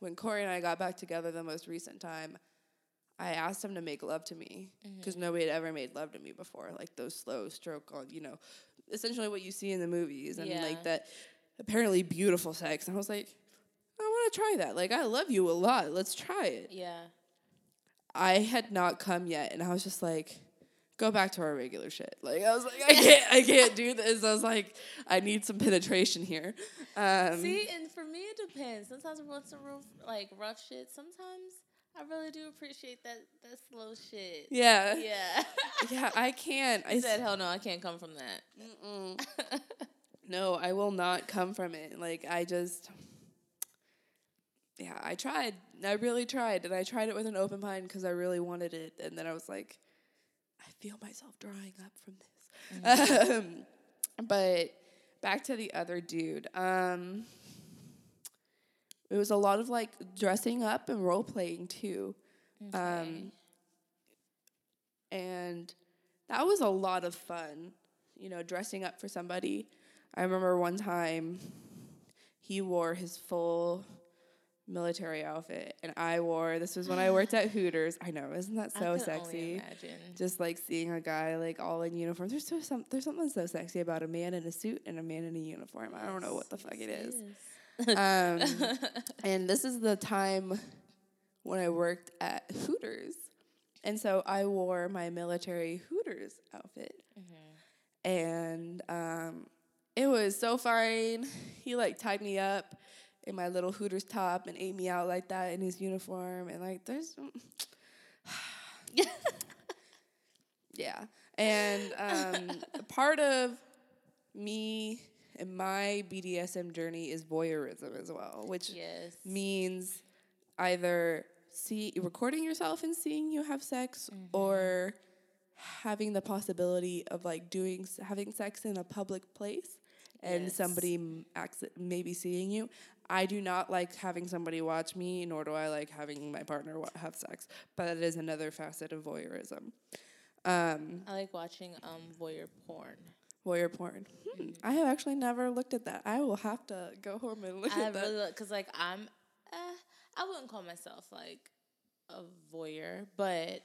when Corey and I got back together the most recent time, I asked him to make love to me mm-hmm. because nobody had ever made love to me before, like those slow stroke, on you know, essentially what you see in the movies and Yeah. like that apparently beautiful sex. And I was like, I want to try that. Like I love you a lot. Let's try it. Yeah. I had not come yet, and I was just like, go back to our regular shit. Like I was like, I can't, I can't do this. I was like, I need some penetration here. Um, See, and for me it depends. Sometimes once a real like rough shit, sometimes I really do appreciate that that slow shit. yeah, Yeah. yeah. I can't. I I said, hell no, I can't come from that. no, I will not come from it. Like I just, yeah, I tried. I really tried, and I tried it with an open mind because I really wanted it. And then I was like, I feel myself drying up from this. Um, but back to the other dude. Um, it was a lot of like dressing up and role playing too. Um, and that was a lot of fun, you know, dressing up for somebody. I remember one time he wore his full military outfit and I wore this was when I worked at Hooters. I know, isn't that so sexy? Just like seeing a guy like all in uniform. There's so some there's something so sexy about a man in a suit and a man in a uniform. I don't know what the fuck it is. Um, and this is the time when I worked at Hooters. And so I wore my military Hooters outfit. And um, it was so fine. He like tied me up in my little Hooters top and ate me out like that in his uniform. And like, there's. yeah. And um, part of me and my BDSM journey is voyeurism as well, which yes. means either see recording yourself and seeing you have sex or having the possibility of like doing having sex in a public place and Yes. somebody maybe seeing you i do not like having somebody watch me nor do i like having my partner wa- have sex but that is another facet of voyeurism um, I like watching um voyeur porn. voyeur porn Hmm, i have actually never looked at that i will have to go home and look I at that really because like I'm, uh, I wouldn't call myself like a voyeur, but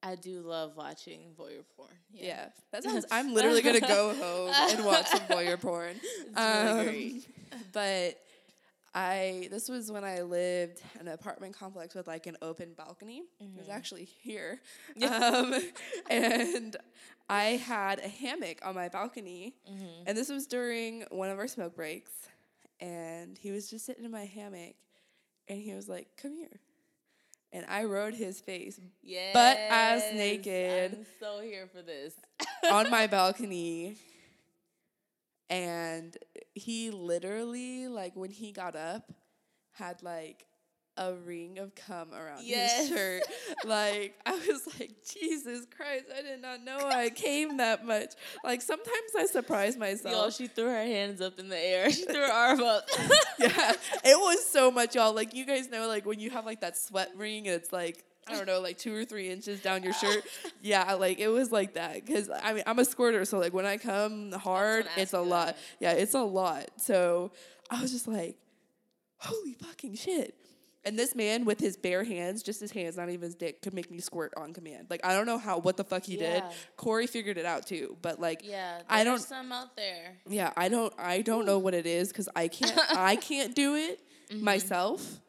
I do love watching voyeur porn. Yeah, Yeah, that sounds. I'm literally gonna go home and watch some voyeur porn. Um. But I this was when I lived in an apartment complex with like an open balcony. It Mm-hmm. was actually here, um, and I had a hammock on my balcony, Mm-hmm. and this was during one of our smoke breaks, and he was just sitting in my hammock, and he was like, "Come here." And I rode his face Yes, ass naked. I'm so here for this. on my balcony and he literally like when he got up had like a ring of cum around Yes. his shirt. like I was like, Jesus Christ, I did not know I came that much. Like sometimes I surprise myself. she threw her hands up in the air. She threw her arm up. yeah. It was so much, y'all. Like you guys know, like when you have like that sweat ring it's like I don't know, like two or three inches down your shirt. Yeah, like it was like that. Cause I mean, I'm a squirter, so like when I come hard, it's a lot. Yeah, it's a lot. So I was just like, holy fucking shit. And this man with his bare hands, just his hands, not even his dick, could make me squirt on command. Like I don't know how, what the fuck he did. Corey figured it out too, but like, yeah, I don't- There's some out there. yeah, I don't I don't know what it is because I can't I can't do it mm-hmm. myself.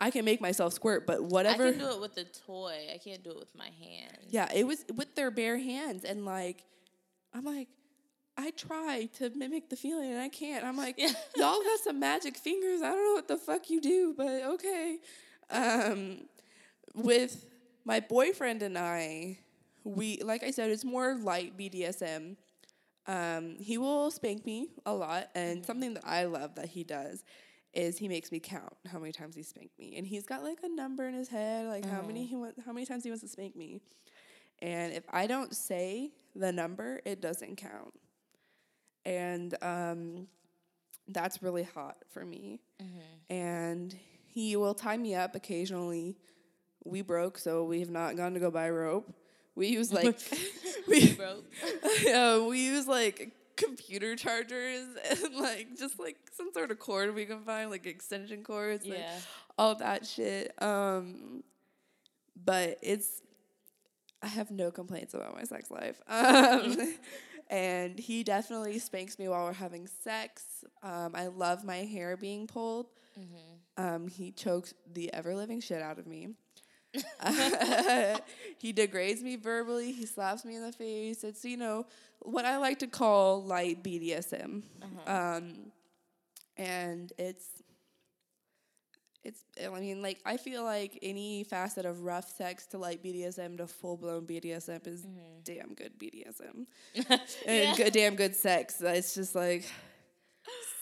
I can make myself squirt, but whatever. I can do it with a toy. I can't do it with my hands. yeah, it was with their bare hands, and like, I'm like, I try to mimic the feeling, and I can't. I'm like, Yeah. y'all got some magic fingers. I don't know what the fuck you do, but okay. Um, with my boyfriend and I, we like I said, it's more light BDSM. Um, he will spank me a lot, and something that I love that he does is he makes me count how many times he spanked me, and he's got like a number in his head, like how many he want, how many times he wants to spank me, and if I don't say the number, it doesn't count, and um, that's really hot for me, and he will tie me up occasionally. We broke, so we have not gone to go buy rope. We use like we Bro, yeah, we use like computer chargers and like just like some sort of cord we can find, like extension cords, like all that shit. Um, but it's I have no complaints about my sex life. Um, and he definitely spanks me while we're having sex. Um, I love my hair being pulled. Um, he chokes the ever living shit out of me. he degrades me verbally. He slaps me in the face. It's you know what I like to call light BDSM, um, and it's it's. I mean, like I feel like any facet of rough sex to like BDSM to full blown BDSM is mm-hmm. damn good BDSM and good, damn good sex. It's just like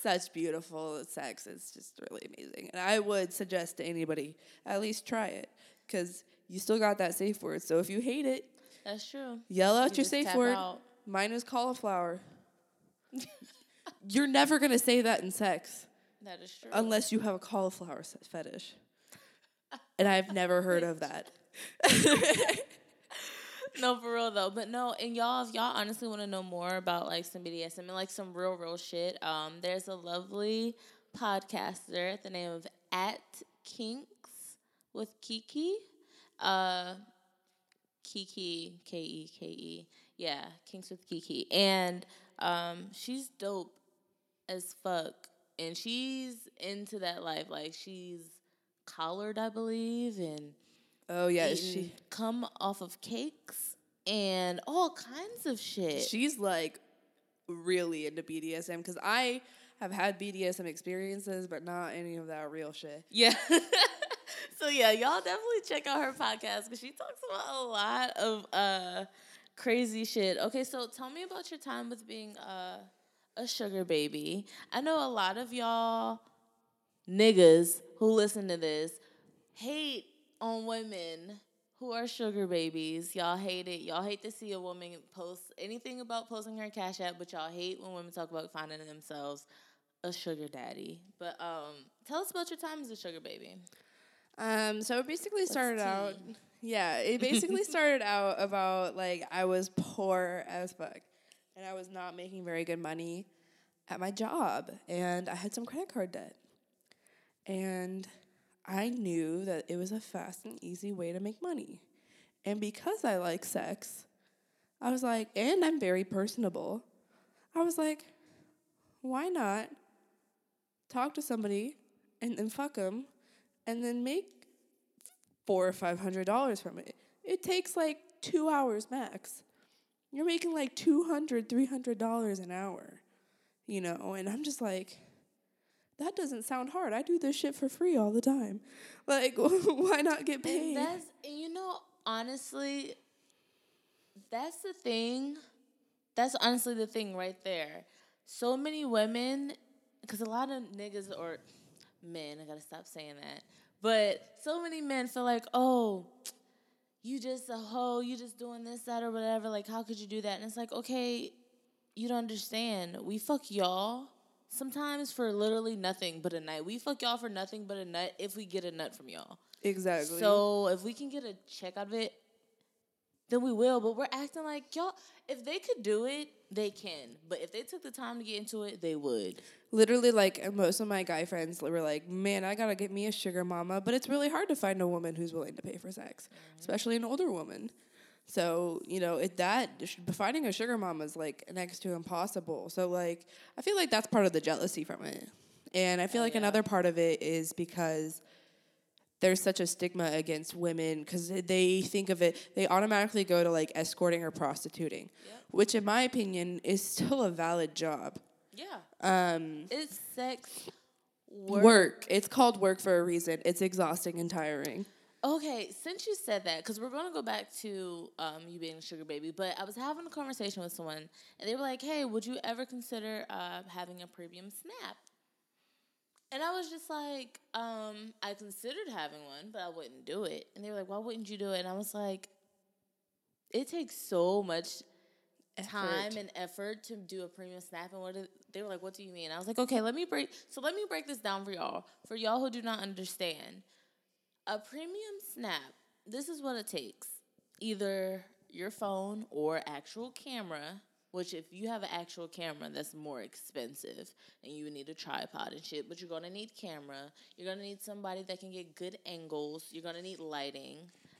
such beautiful sex. It's just really amazing. And I would suggest to anybody at least try it because you still got that safe word. So if you hate it, That's true. yell out You your safe word. out. Mine is cauliflower. You're never gonna say that in sex That is true. unless you have a cauliflower fetish. And I've never heard of that. no, for real though. But no, and y'all, if y'all honestly want to know more about like some BDSM and like some real, real shit, um, there's a lovely podcaster at the name of At Kinks with Keke. Uh, Keke, K E K E. Yeah, Kinks with Keke. And um, she's dope as fuck. And she's into that life. Like, she's collared, I believe, and Oh yeah, she come off of cakes and all kinds of shit. she's like really into BDSM because I have had BDSM experiences, but not any of that real shit. yeah. so yeah, y'all definitely check out her podcast because she talks about a lot of uh crazy shit. Okay, so tell me about your time with being uh, a sugar baby. I know a lot of y'all niggas who listen to this hate on women who are sugar babies. Y'all hate it. Y'all hate to see a woman post anything about posting her cash app, but y'all hate when women talk about finding themselves a sugar daddy. But um, tell us about your time as a sugar baby. Um, so it basically started out. Yeah, it basically started out about like I was poor as fuck, and I was not making very good money at my job, and I had some credit card debt, and I knew that it was a fast and easy way to make money, and because I like sex, I was like, and I'm very personable, I was like, why not talk to somebody and then fuck them, and then make four or five hundred dollars from it. It takes like two hours max. You're making like $200, 300 dollars an hour, you know, and I'm just like, that doesn't sound hard. I do this shit for free all the time. Like, why not get And paid? that's you know, honestly, that's the thing. That's honestly the thing right there. So many women, because a lot of niggas or men, I gotta stop saying that. But so many men feel like, oh, you just a hoe, you just doing this, that, or whatever. Like, how could you do that? And it's like, okay, you don't understand. We fuck y'all sometimes for literally nothing but a nut. We fuck y'all for nothing but a nut if we get a nut from y'all. exactly. So if we can get a check out of it, then we will. But we're acting like y'all. If they could do it, they can. But if they took the time to get into it, they would. Literally, like most of my guy friends were like, "Man, I gotta get me a sugar mama," but it's really hard to find a woman who's willing to pay for sex, especially an older woman. So you know, it that finding a sugar mama is like next to impossible. So like, I feel like that's part of the jealousy from it, and I feel oh, like yeah. another part of it is because there's such a stigma against women because they think of it they automatically go to like escorting or prostituting which in my opinion is still a valid job Yeah. um It's sex work. work. It's called work for a reason. It's exhausting and tiring. Okay, since you said that, because we're gonna go back to um, you being a sugar baby, but I was having a conversation with someone, and they were like, "Hey, would you ever consider uh, having a premium snap?" And I was just like, um, "I considered having one, but I wouldn't do it." And they were like, "Why wouldn't you do it?" And I was like, "It takes so much time and effort to do a premium snap and what they were like what do you mean i was like okay let me break so let me break this down for y'all for y'all who do not understand a premium snap this is what it takes either your phone or actual camera which if you have an actual camera that's more expensive and you need a tripod and shit but you're gonna need camera you're gonna need somebody that can get good angles you're gonna need lighting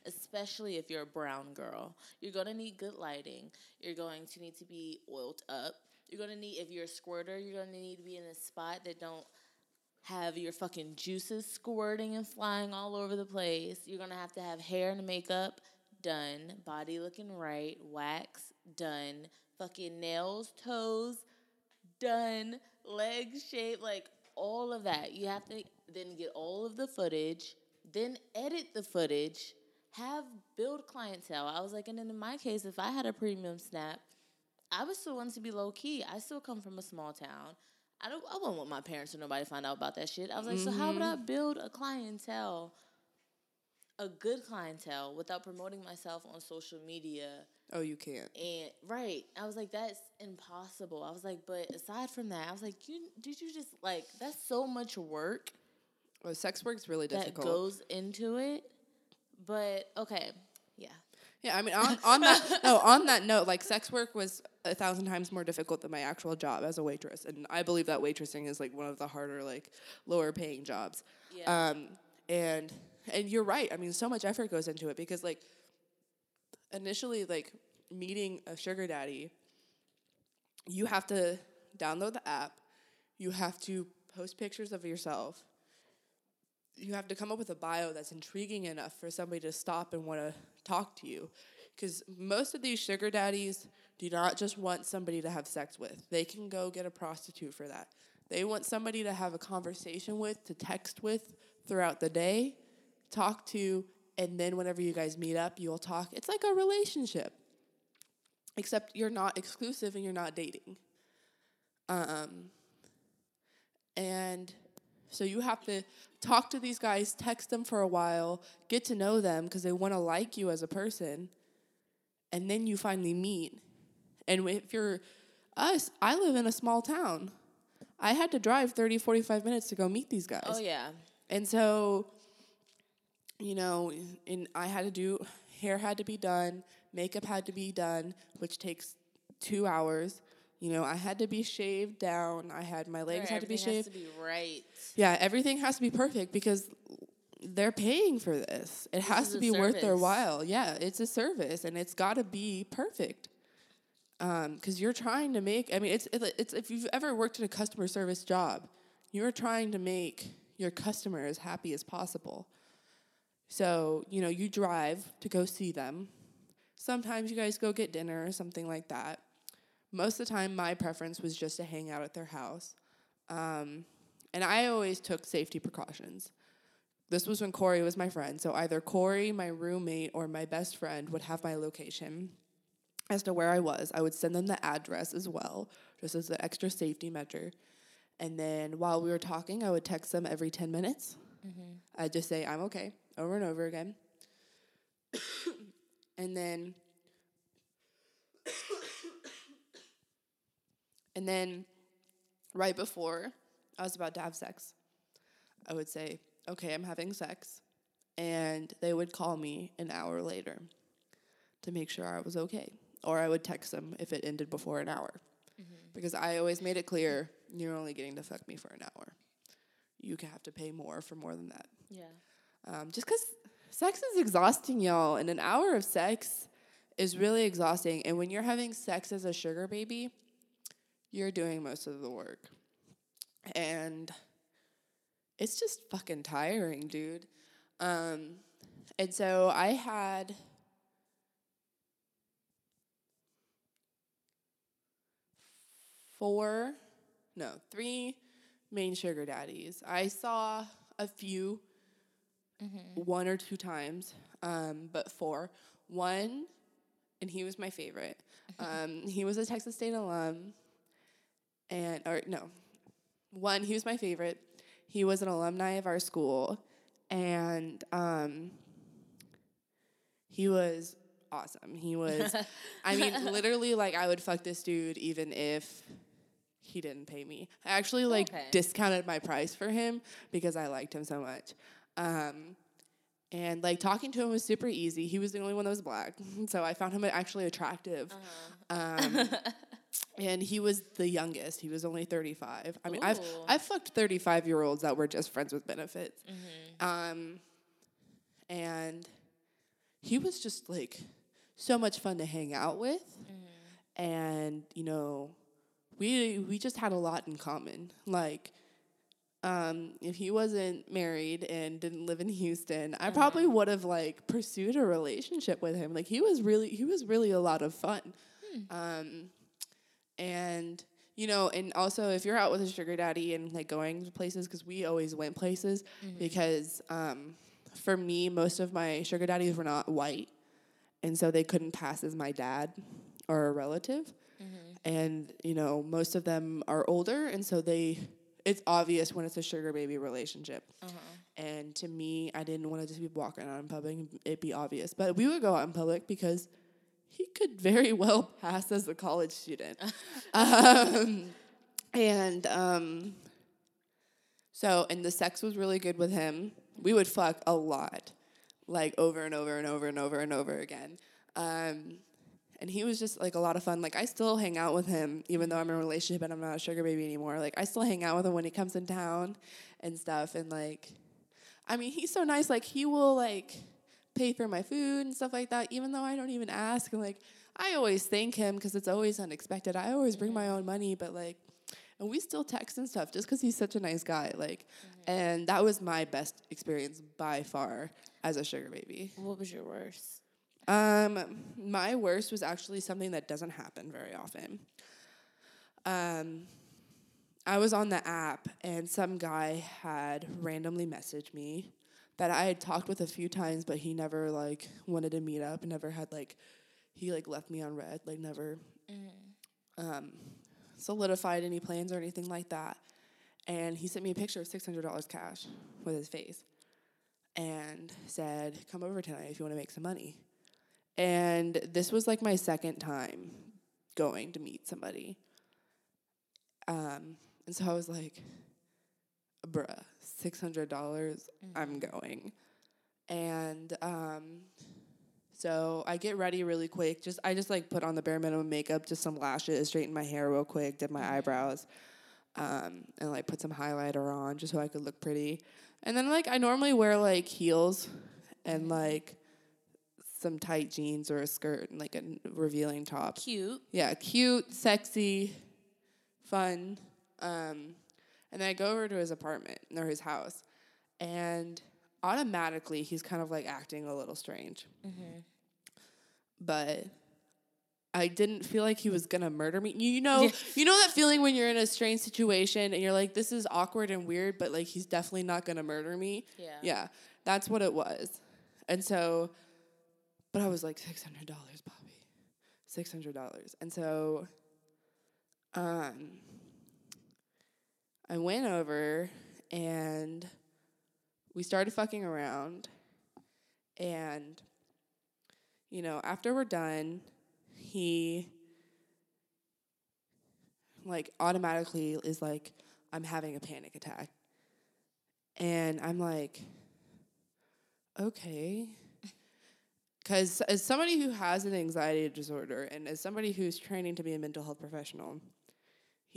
especially if you're a brown girl. You're gonna need good lighting. You're going to need to be oiled up. You're gonna need if you're a squirter, you're gonna need to be in a spot that don't have your fucking juices squirting and flying all over the place. You're gonna have to have hair and makeup done, body looking right, wax done, fucking nails, toes done, legs shaped, like all of that. You have to then get all of the footage, then edit the footage, have build clientele. I was like, and in my case, if I had a premium snap, I would still want to be low key. I still come from a small town. I don't. I wouldn't want my parents or nobody to find out about that shit. I was like, so how would I mm-hmm. build a clientele, a good clientele, without promoting myself on social media? Oh, you can't. And right, I was like, that's impossible. I was like, but aside from that, I was like, you did you just like that's so much work Well, sex work's really difficult. that goes into it. But okay, yeah, I mean, on, on that no, on that note, like sex work was a thousand times more difficult than my actual job as a waitress, and I believe that waitressing is like one of the harder, like lower paying jobs. Yeah. Um, and and you're right. I mean, so much effort goes into it because like initially, like meeting a sugar daddy, you have to download the app, you have to post pictures of yourself, you have to come up with a bio that's intriguing enough for somebody to stop and want to talk to you. Because most of these sugar daddies do not just want somebody to have sex with, they can go get a prostitute for that. They want somebody to have a conversation with, to text with throughout the day, talk to, and then whenever you guys meet up, you'll talk. It's like a relationship, except you're not exclusive and you're not dating. Um, and so you have to talk to these guys, text them for a while, get to know them because they want to like you as a person, and then you finally meet. And if you're us, I live in a small town. I had to drive 30, 45 minutes to go meet these guys. oh yeah. And so, you know, and I had to do hair had to be done, makeup had to be done, which takes two hours. You know, I had to be shaved down. I had my legs had to be shaved. to be right. Yeah, everything has to be perfect because they're paying for this. It has to be worth their while. Yeah, it's a service and it's got to be perfect. Um, because you're trying to make. I mean, it's it's if you've ever worked in a customer service job, you're trying to make your customer as happy as possible. So you know, you drive to go see them. Sometimes you guys go get dinner or something like that. Most of the time, my preference was just to hang out at their house. Um, and I always took safety precautions. This was when Corey was my friend. So either Corey, my roommate, or my best friend would have my location as to where I was. I would send them the address as well, just as an extra safety measure. And then while we were talking, I would text them every 10 minutes. I'd just say, I'm okay, over and over again. and then, and then right before I was about to have sex, I would say, okay, I'm having sex. And they would call me an hour later to make sure I was okay. Or I would text them if it ended before an hour. Because I always made it clear you're only getting to fuck me for an hour. You can have to pay more for more than that. Yeah. Um, just because sex is exhausting, y'all. And an hour of sex is really exhausting. And when you're having sex as a sugar baby, you're doing most of the work. And it's just fucking tiring, dude. Um, and so I had four, no, three main sugar daddies. I saw a few one or two times, um, but four. One, and he was my favorite. Um, he was a Texas State alum, and or no, one he was my favorite. He was an alumni of our school, and um, he was awesome. He was, I mean, literally, like I would fuck this dude even if he didn't pay me. I actually like Okay. discounted my price for him because I liked him so much. Um, and like talking to him was super easy. He was the only one that was black, so I found him actually attractive. Um, and he was the youngest. He was only thirty five. I mean, I've I've fucked thirty five year olds that were just friends with benefits. Um, and he was just like so much fun to hang out with, and you know, we we just had a lot in common. Like, um, if he wasn't married and didn't live in Houston, I probably would have like pursued a relationship with him. Like, he was really he was really a lot of fun. Um, and you know, and also if you're out with a sugar daddy and like going to places, because we always went places, mm-hmm. because um, for me, most of my sugar daddies were not white, and so they couldn't pass as my dad or a relative. Mm-hmm. And you know, most of them are older, and so they, it's obvious when it's a sugar baby relationship. Uh-huh. And to me, I didn't want to just be walking out in public and it be obvious. But we would go out in public because he could very well pass as a college student. um, and um, so, and the sex was really good with him. We would fuck a lot, like over and over and over and over and over again. Um, and he was just like a lot of fun. Like I still hang out with him, even though I'm in a relationship and I'm not a sugar baby anymore. Like I still hang out with him when he comes in town and stuff. And like, I mean, he's so nice. Like he will like pay for my food and stuff like that, even though I don't even ask. And like, I always thank him because it's always unexpected. I always bring my own money, but like, and we still text and stuff just because he's such a nice guy. Like, and that was my best experience by far as a sugar baby. What was your worst? Um, my worst was actually something that doesn't happen very often. Um, I was on the app and some guy had randomly messaged me that I had talked with a few times, but he never like wanted to meet up. Never had like he like left me on read, like never um, solidified any plans or anything like that. And he sent me a picture of six hundred dollars cash with his face, and said, "Come over tonight if you want to make some money." And this was like my second time going to meet somebody. Um, and so I was like, bruh, $600, dollars I'm going. And um, so I get ready really quick. Just I just like put on the bare minimum makeup, just some lashes, straighten my hair real quick, did my eyebrows, um, and like put some highlighter on just so I could look pretty. And then like I normally wear like heels and like some tight jeans or a skirt and like a revealing top. Cute. Yeah, cute, sexy, fun. Um, and then I go over to his apartment or his house, and automatically he's kind of like acting a little strange. But I didn't feel like he was gonna murder me. You know, Yeah. you know that feeling when you're in a strange situation and you're like, "This is awkward and weird," but like he's definitely not gonna murder me. Yeah. Yeah, that's what it was. And so, but I was like, six hundred dollars, Bobbi, six hundred dollars. And so, um, I went over and we started fucking around. And, you know, after we're done, he like automatically is like, I'm having a panic attack. And I'm like, okay. Because as somebody who has an anxiety disorder and as somebody who's training to be a mental health professional,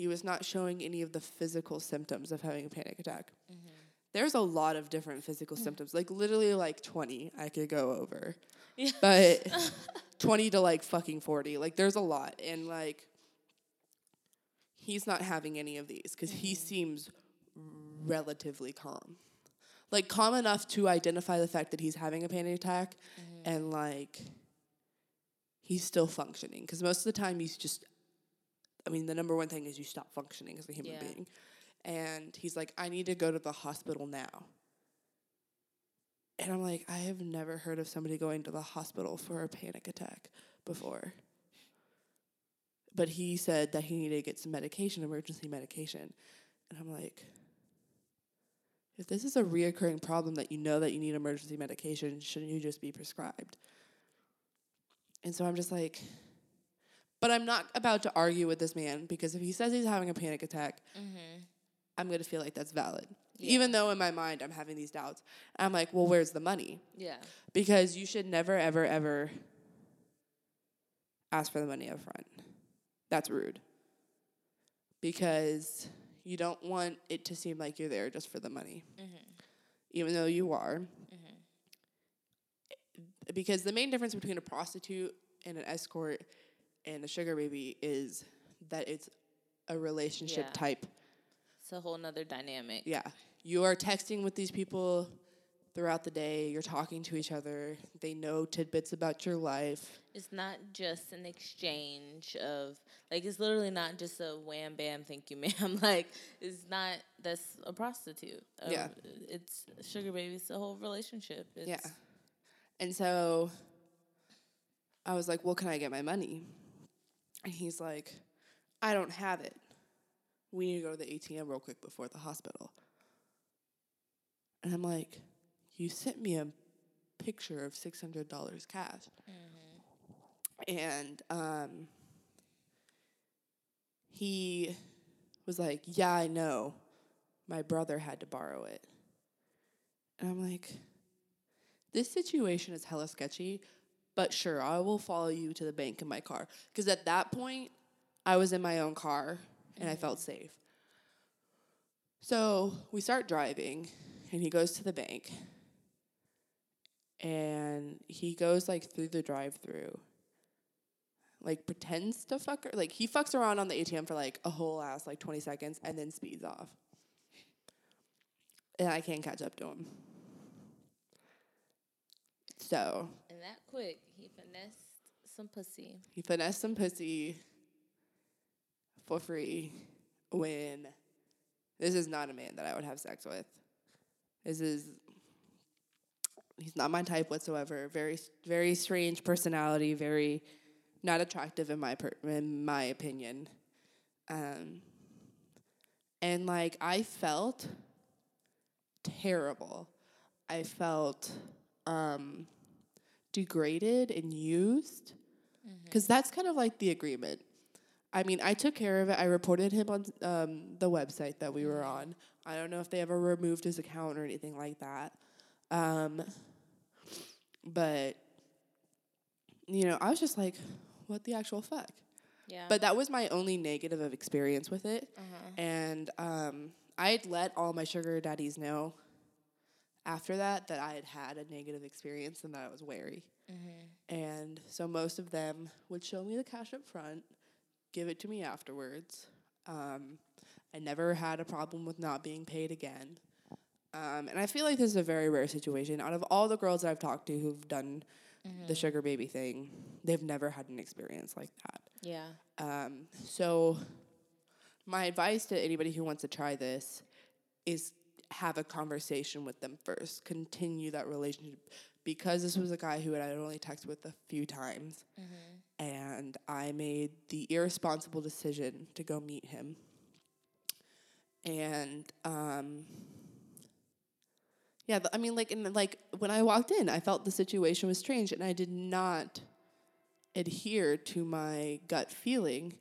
he was not showing any of the physical symptoms of having a panic attack. Mm-hmm. There's a lot of different physical mm. symptoms, like literally like 20 I could go over. Yeah. But 20 to like fucking 40. Like there's a lot. And like, he's not having any of these because he mm-hmm. seems relatively calm. Like, calm enough to identify the fact that he's having a panic attack mm-hmm. and like, he's still functioning. Because most of the time, he's just, I mean, the number one thing is you stop functioning as a human Yeah. being. And he's like, I need to go to the hospital now. And I'm like, I have never heard of somebody going to the hospital for a panic attack before. But he said that he needed to get some medication, emergency medication. And I'm like, if this is a reoccurring problem that you know that you need emergency medication, shouldn't you just be prescribed? And so I'm just like, but I'm not about to argue with this man because if he says he's having a panic attack, mm-hmm. I'm going to feel like that's valid. Even though in my mind I'm having these doubts. I'm like, well, where's the money? Yeah. Because you should never, ever, ever ask for the money up front. That's rude. Because you don't want it to seem like you're there just for the money, mm-hmm. even though you are. Mm-hmm. Because the main difference between a prostitute and an escort and a sugar baby is that it's a relationship Yeah. type It's a whole nother dynamic. yeah. You are texting with these people throughout the day. You're talking to each other. They know tidbits about your life. It's not just an exchange of like it's literally not just a wham bam thank you ma'am like it's not that's a prostitute. Uh, Yeah. It's sugar baby. It's a whole relationship. It's, yeah. And so I was like, well, can I get my money? And he's like, I don't have it. We need to go to the ATM real quick before the hospital. And I'm like, you sent me a picture of $600 cash. And um, he was like, Yeah, I know. My brother had to borrow it. And I'm like, This situation is hella sketchy, but sure, I will follow you to the bank in my car. Because at that point, I was in my own car and I felt safe. So we start driving, and he goes to the bank, and he goes like through the drive-through, like pretends to fuck her. Like he fucks around on the ATM for like a whole ass like twenty seconds, and then speeds off. And I can't catch up to him. So And that quick, he finessed some pussy. he finessed some pussy for free when this is not a man that I would have sex with. This is he's not my type whatsoever. Very very strange personality, very not attractive in my per, in my opinion. Um and like I felt terrible. I felt um degraded and used because that's kind of like the agreement. I mean, I took care of it. I reported him on um, the website that we were on. I don't know if they ever removed his account or anything like that. Um, but, you know, I was just like, what the actual fuck? Yeah. But that was my only negative of experience with it. uh-huh. And um, I had let all my sugar daddies know after that that I had had a negative experience and that I was wary. And so most of them would show me the cash up front, give it to me afterwards. Um, I never had a problem with not being paid again. Um, and I feel like this is a very rare situation. Out of all the girls that I've talked to who've done the sugar baby thing, they've never had an experience like that. yeah. Um, so, my advice to anybody who wants to try this is have a conversation with them first. Continue that relationship because this was a guy who I had only texted with a few times, and I made the irresponsible decision to go meet him. And um, yeah, I mean, like, in like when I walked in, I felt the situation was strange, and I did not adhere to my gut feeling.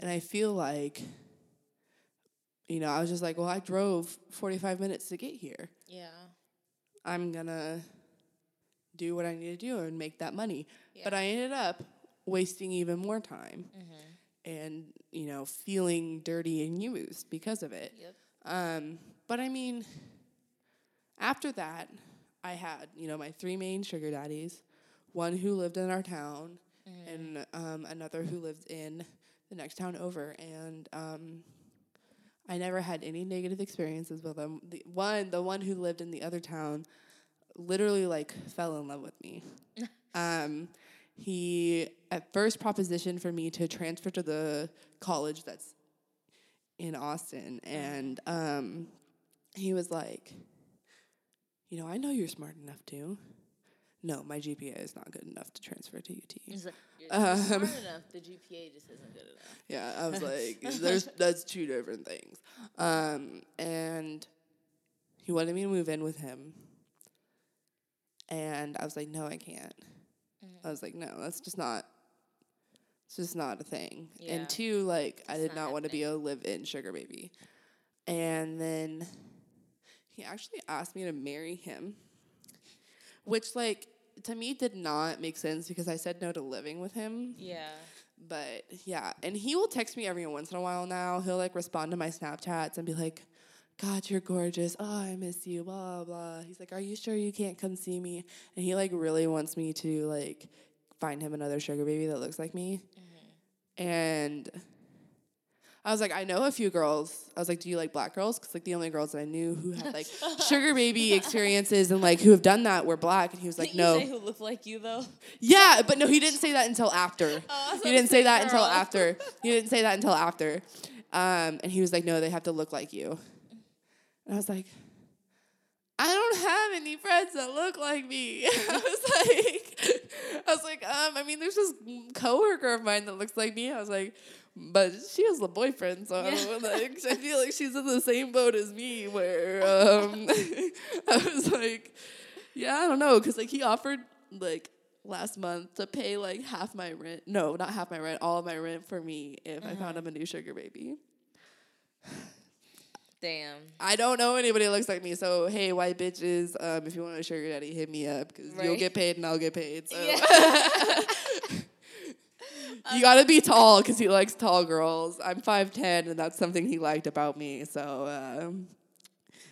And I feel like, you know, I was just like, well, I drove 45 minutes to get here. Yeah. I'm going to do what I need to do and make that money. Yeah. But I ended up wasting even more time and, you know, feeling dirty and used because of it. Yep. Um, but I mean, after that, I had, you know, my three main sugar daddies one who lived in our town, and um, another who lived in the next town over. And um, I never had any negative experiences with them. The one, the one who lived in the other town, literally like fell in love with me. um, he at first propositioned for me to transfer to the college that's in Austin, and um, he was like, "You know, I know you're smart enough to." No, my GPA is not good enough to transfer to UT. He's like, Um, smart enough. The GPA just isn't good enough. Yeah, I was like, there's that's two different things. Um, and he wanted me to move in with him. And I was like, no, I can't. I was like, no, that's just not it's just not a thing. Yeah. And two, like I did not not want to be a live in sugar baby. And then he actually asked me to marry him. Which like to me did not make sense because I said no to living with him. Yeah. But yeah, and he will text me every once in a while now. He'll like respond to my Snapchats and be like, God, you're gorgeous. Oh, I miss you, blah, blah. He's like, Are you sure you can't come see me? And he like really wants me to like find him another sugar baby that looks like me. Mm-hmm. And I was like, I know a few girls. I was like, Do you like black girls? Because like the only girls that I knew who had like sugar baby experiences and like who have done that were black. And he was like, Didn't No. you say who looked like you though? Yeah, but no, he didn't say that until after. Oh, he didn't say that until after. He didn't say that until after. Um, and he was like, "No, they have to look like you." And I was like, "I don't have any friends that look like me." I was like, "I was like, um, I mean, there's this coworker of mine that looks like me." I was like, "But she has a boyfriend, so Yeah. like, I feel like she's in the same boat as me." Where um, I was like, "Yeah, I don't know," because like he offered like last month to pay like half my rent. No, not half my rent, all of my rent for me if I found him a new sugar baby. Damn. I don't know anybody that looks like me. So hey, white bitches, um, if you want a sugar daddy, hit me up because you'll get paid and I'll get paid. So Yeah. you gotta be tall because he likes tall girls. I'm five ten, and that's something he liked about me. So um,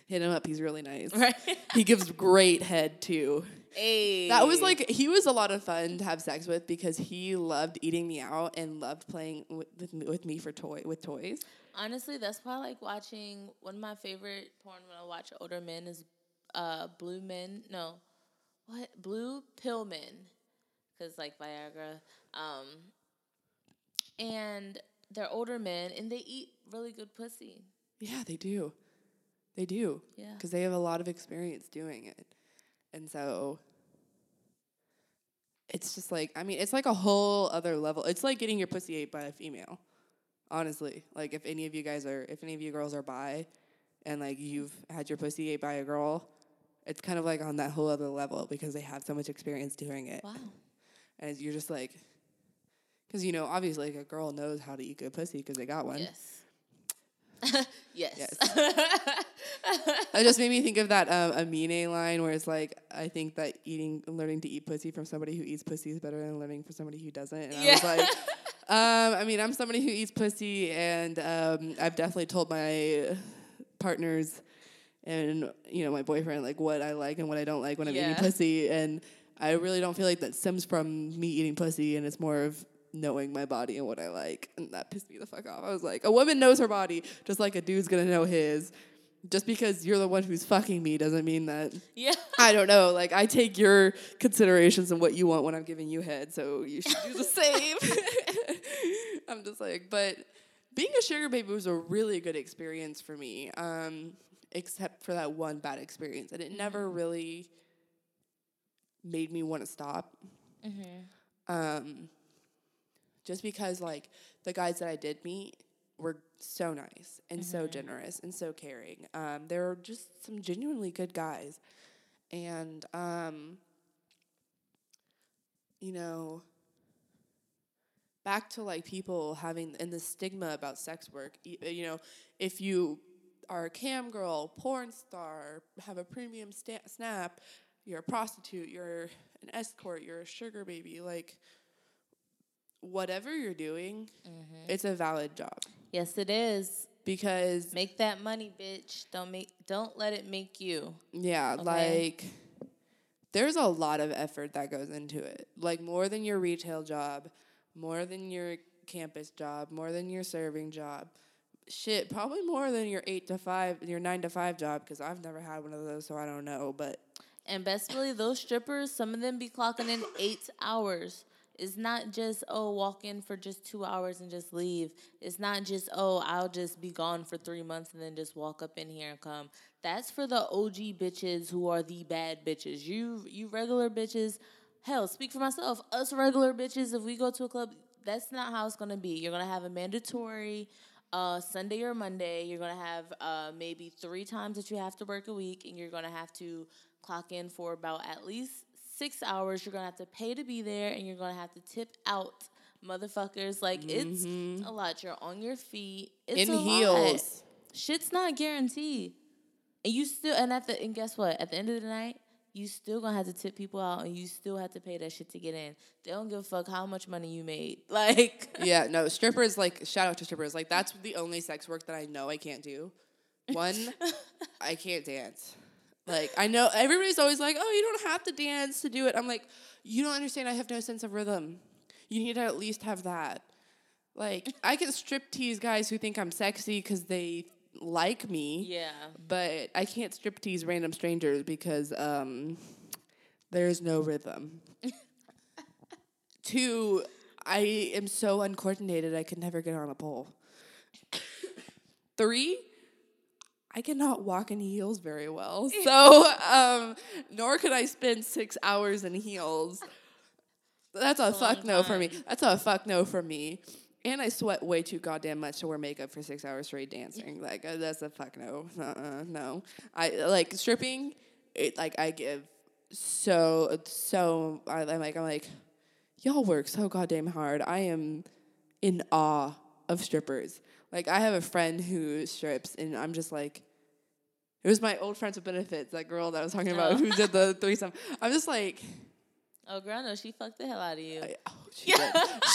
hit him up. He's really nice. right. He gives great head too. Hey. That was like he was a lot of fun to have sex with because he loved eating me out and loved playing with with me, with me for toy with toys. Honestly, that's why I like watching. One of my favorite porn when I watch older men is uh, Blue Men. No, what Blue Pill Men, because like Viagra. Um, and they're older men and they eat really good pussy. Yeah, they do. They do. Yeah. Because they have a lot of experience doing it. And so it's just like, I mean, it's like a whole other level. It's like getting your pussy ate by a female. Honestly. Like, if any of you guys are, if any of you girls are bi and like you've had your pussy ate by a girl, it's kind of like on that whole other level because they have so much experience doing it. Wow. And you're just like, because, you know, obviously, like, a girl knows how to eat good pussy because they got one. Yes. yes. That just made me think of that um, Amine line where it's like, I think that eating, learning to eat pussy from somebody who eats pussy is better than learning from somebody who doesn't. And I was like, um, I mean, I'm somebody who eats pussy, and um, I've definitely told my partners and you know my boyfriend like what I like and what I don't like when I'm eating pussy, and I really don't feel like that stems from me eating pussy, and it's more of knowing my body and what I like, and that pissed me the fuck off. I was like, a woman knows her body just like a dude's gonna know his. Just because you're the one who's fucking me doesn't mean that yeah. I don't know. Like I take your considerations and what you want when I'm giving you head, so you should do the same. I'm just like, but being a sugar baby was a really good experience for me. Um, except for that one bad experience, and it never really made me want to stop. Um, just because like the guys that I did meet were so nice and so generous and so caring. Um, they were just some genuinely good guys, and um, you know, back to like people having and the stigma about sex work. uh, You know, if you are a cam girl, porn star, have a premium sta- snap, you're a prostitute, you're an escort, you're a sugar baby, like whatever you're doing, mm-hmm. it's a valid job Yes, it is. because Make that money, bitch. Don't make. Don't let it make you. yeah, Okay. like there's a lot of effort that goes into it. Like more than your retail job, more than your campus job, more than your serving job. Shit, probably more than your 8 to 5, your 9 to 5 job cuz I've never had one of those so I don't know, but And best believe those strippers, some of them be clocking in eight hours. It's not just, oh, walk in for just two hours and just leave. It's not just, oh, I'll just be gone for three months and then just walk up in here and come. That's for the OG bitches who are the bad bitches. You you regular bitches, hell, speak for myself. Us regular bitches, if we go to a club, that's not how it's gonna be. You're gonna have a mandatory uh, Sunday or Monday. You're gonna have uh, maybe three times that you have to work a week, and you're gonna have to clock in for about at least six hours. You're gonna have to pay to be there, and you're gonna have to tip out motherfuckers. Like it's mm-hmm. a lot. You're on your feet. It's in a lot. Shit's not guaranteed, and you still and at the and guess what? At the end of the night. You still gonna have to tip people out, and you still have to pay that shit to get in. They don't give a fuck how much money you made. Like, Yeah, no, strippers like shout out to strippers. Like that's the only sex work that I know I can't do. One, I can't dance. Like I know everybody's always like, "Oh, you don't have to dance to do it." I'm like, "You don't understand. I have no sense of rhythm. You need to at least have that." Like I can strip tease guys who think I'm sexy because they like me, yeah, but I can't strip tease random strangers because um, there's no rhythm. Two, I am so uncoordinated I could never get on a pole. Three, I cannot walk in heels very well. So, um, nor could I spend six hours in heels. That's a, fuck no for me. That's a fuck no for me. And I sweat way too goddamn much to wear makeup for six hours straight dancing. Like uh, that's a fuck no. Uh-uh, no. I like stripping. It like I give so so. I, I'm like I'm like, y'all work so goddamn hard. I am in awe of strippers. Like I have a friend who strips, and I'm just like, it was my old friends with benefits, that girl that I was talking about Oh. who did the threesome. I'm just like, Oh, girl, no, she fucked the hell out of you. I- oh, she did.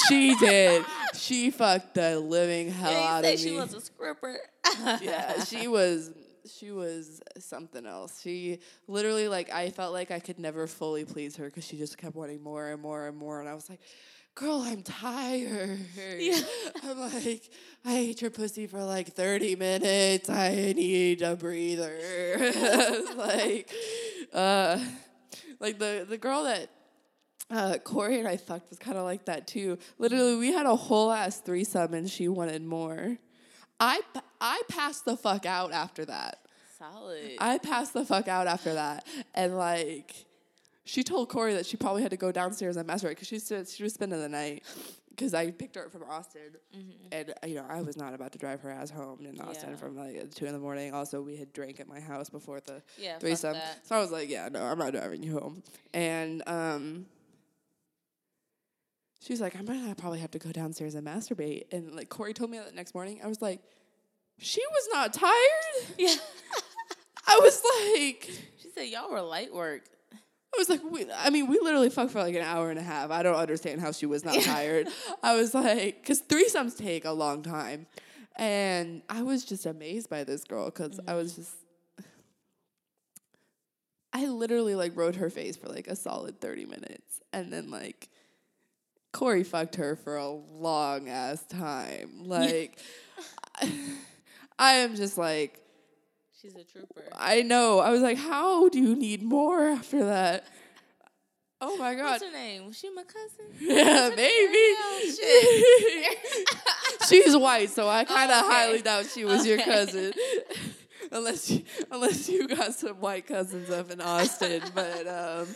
She did. She fucked the living hell out of You out say of she me. was a stripper. yeah, she was she was something else. She literally like I felt like I could never fully please her because she just kept wanting more and more and more, and I was like. Girl, I'm tired. Yeah. I'm like, I ate your pussy for like 30 minutes. I need a breather. like, uh, like the the girl that uh, Corey and I fucked was kind of like that too. Literally, we had a whole ass threesome, and she wanted more. I, I passed the fuck out after that. Solid. I passed the fuck out after that, and like, she told Corey that she probably had to go downstairs and masturbate because she said she was spending the night. Because I picked her up from Austin, and uh, you know I was not about to drive her ass home in Austin Yeah. from like two in the morning. Also, we had drank at my house before the yeah, threesome, so I was like, "Yeah, no, I'm not driving you home." And um, she's like, "I'm gonna probably have to go downstairs and masturbate." And like Corey told me that next morning, I was like, "She was not tired." Yeah. I was like, She said y'all were light work. I was like, we, I mean, we literally fucked for like an hour and a half. I don't understand how she was not tired. I was like, because threesomes take a long time. And I was just amazed by this girl because I was just, I literally like rode her face for like a solid 30 minutes. And then like, Corey fucked her for a long ass time. Like, I am just like, She's a trooper. I know. I was like, how do you need more after that? Oh my god. What's her name? Was she my cousin? Yeah, maybe. She's white, so I kind of Oh, okay. highly doubt she was your cousin. unless you, unless you got some white cousins up in Austin, but um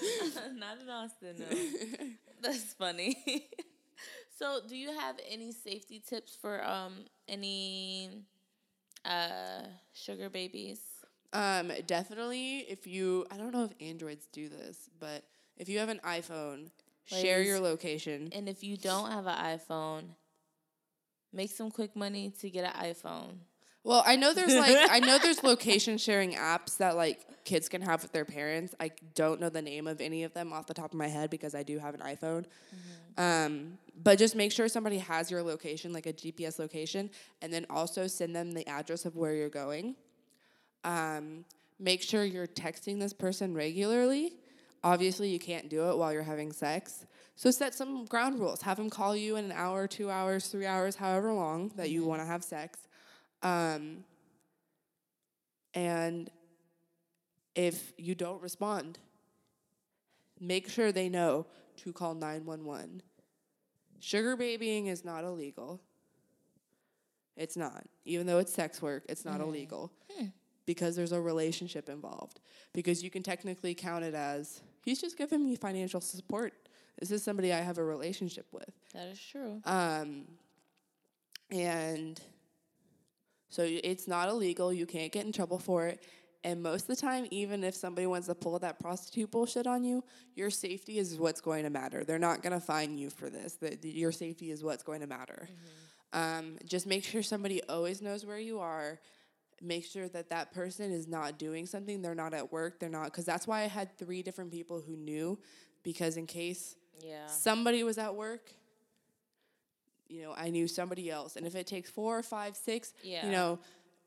Not in Austin, no. That's funny. so, do you have any safety tips for um any uh sugar babies? um definitely if you I don't know if androids do this, but if you have an iPhone, share your location. And if you don't have an iPhone, make some quick money to get an iPhone. Well, I know there's like I know there's location sharing apps that like kids can have with their parents. I don't know the name of any of them off the top of my head because I do have an iPhone. Um, but just make sure somebody has your location, like a GPS location, and then also send them the address of where you're going. Um, make sure you're texting this person regularly. Obviously, you can't do it while you're having sex. So set some ground rules. Have them call you in an hour, two hours, three hours, however long that you want to have sex. Um, and if you don't respond, make sure they know to call 911. Sugar babying is not illegal. It's not. Even though it's sex work, it's not illegal because there's a relationship involved. Because you can technically count it as he's just giving me financial support. This is somebody I have a relationship with. That is true. Um, and so it's not illegal. You can't get in trouble for it. And most of the time, even if somebody wants to pull that prostitute bullshit on you, your safety is what's going to matter. They're not going to fine you for this. The, the- your safety is what's going to matter. Um, just make sure somebody always knows where you are. Make sure that that person is not doing something. They're not at work. They're not because that's why I had three different people who knew. Because in case Yeah. somebody was at work, you know, I knew somebody else. And if it takes four or five, six, Yeah. you know,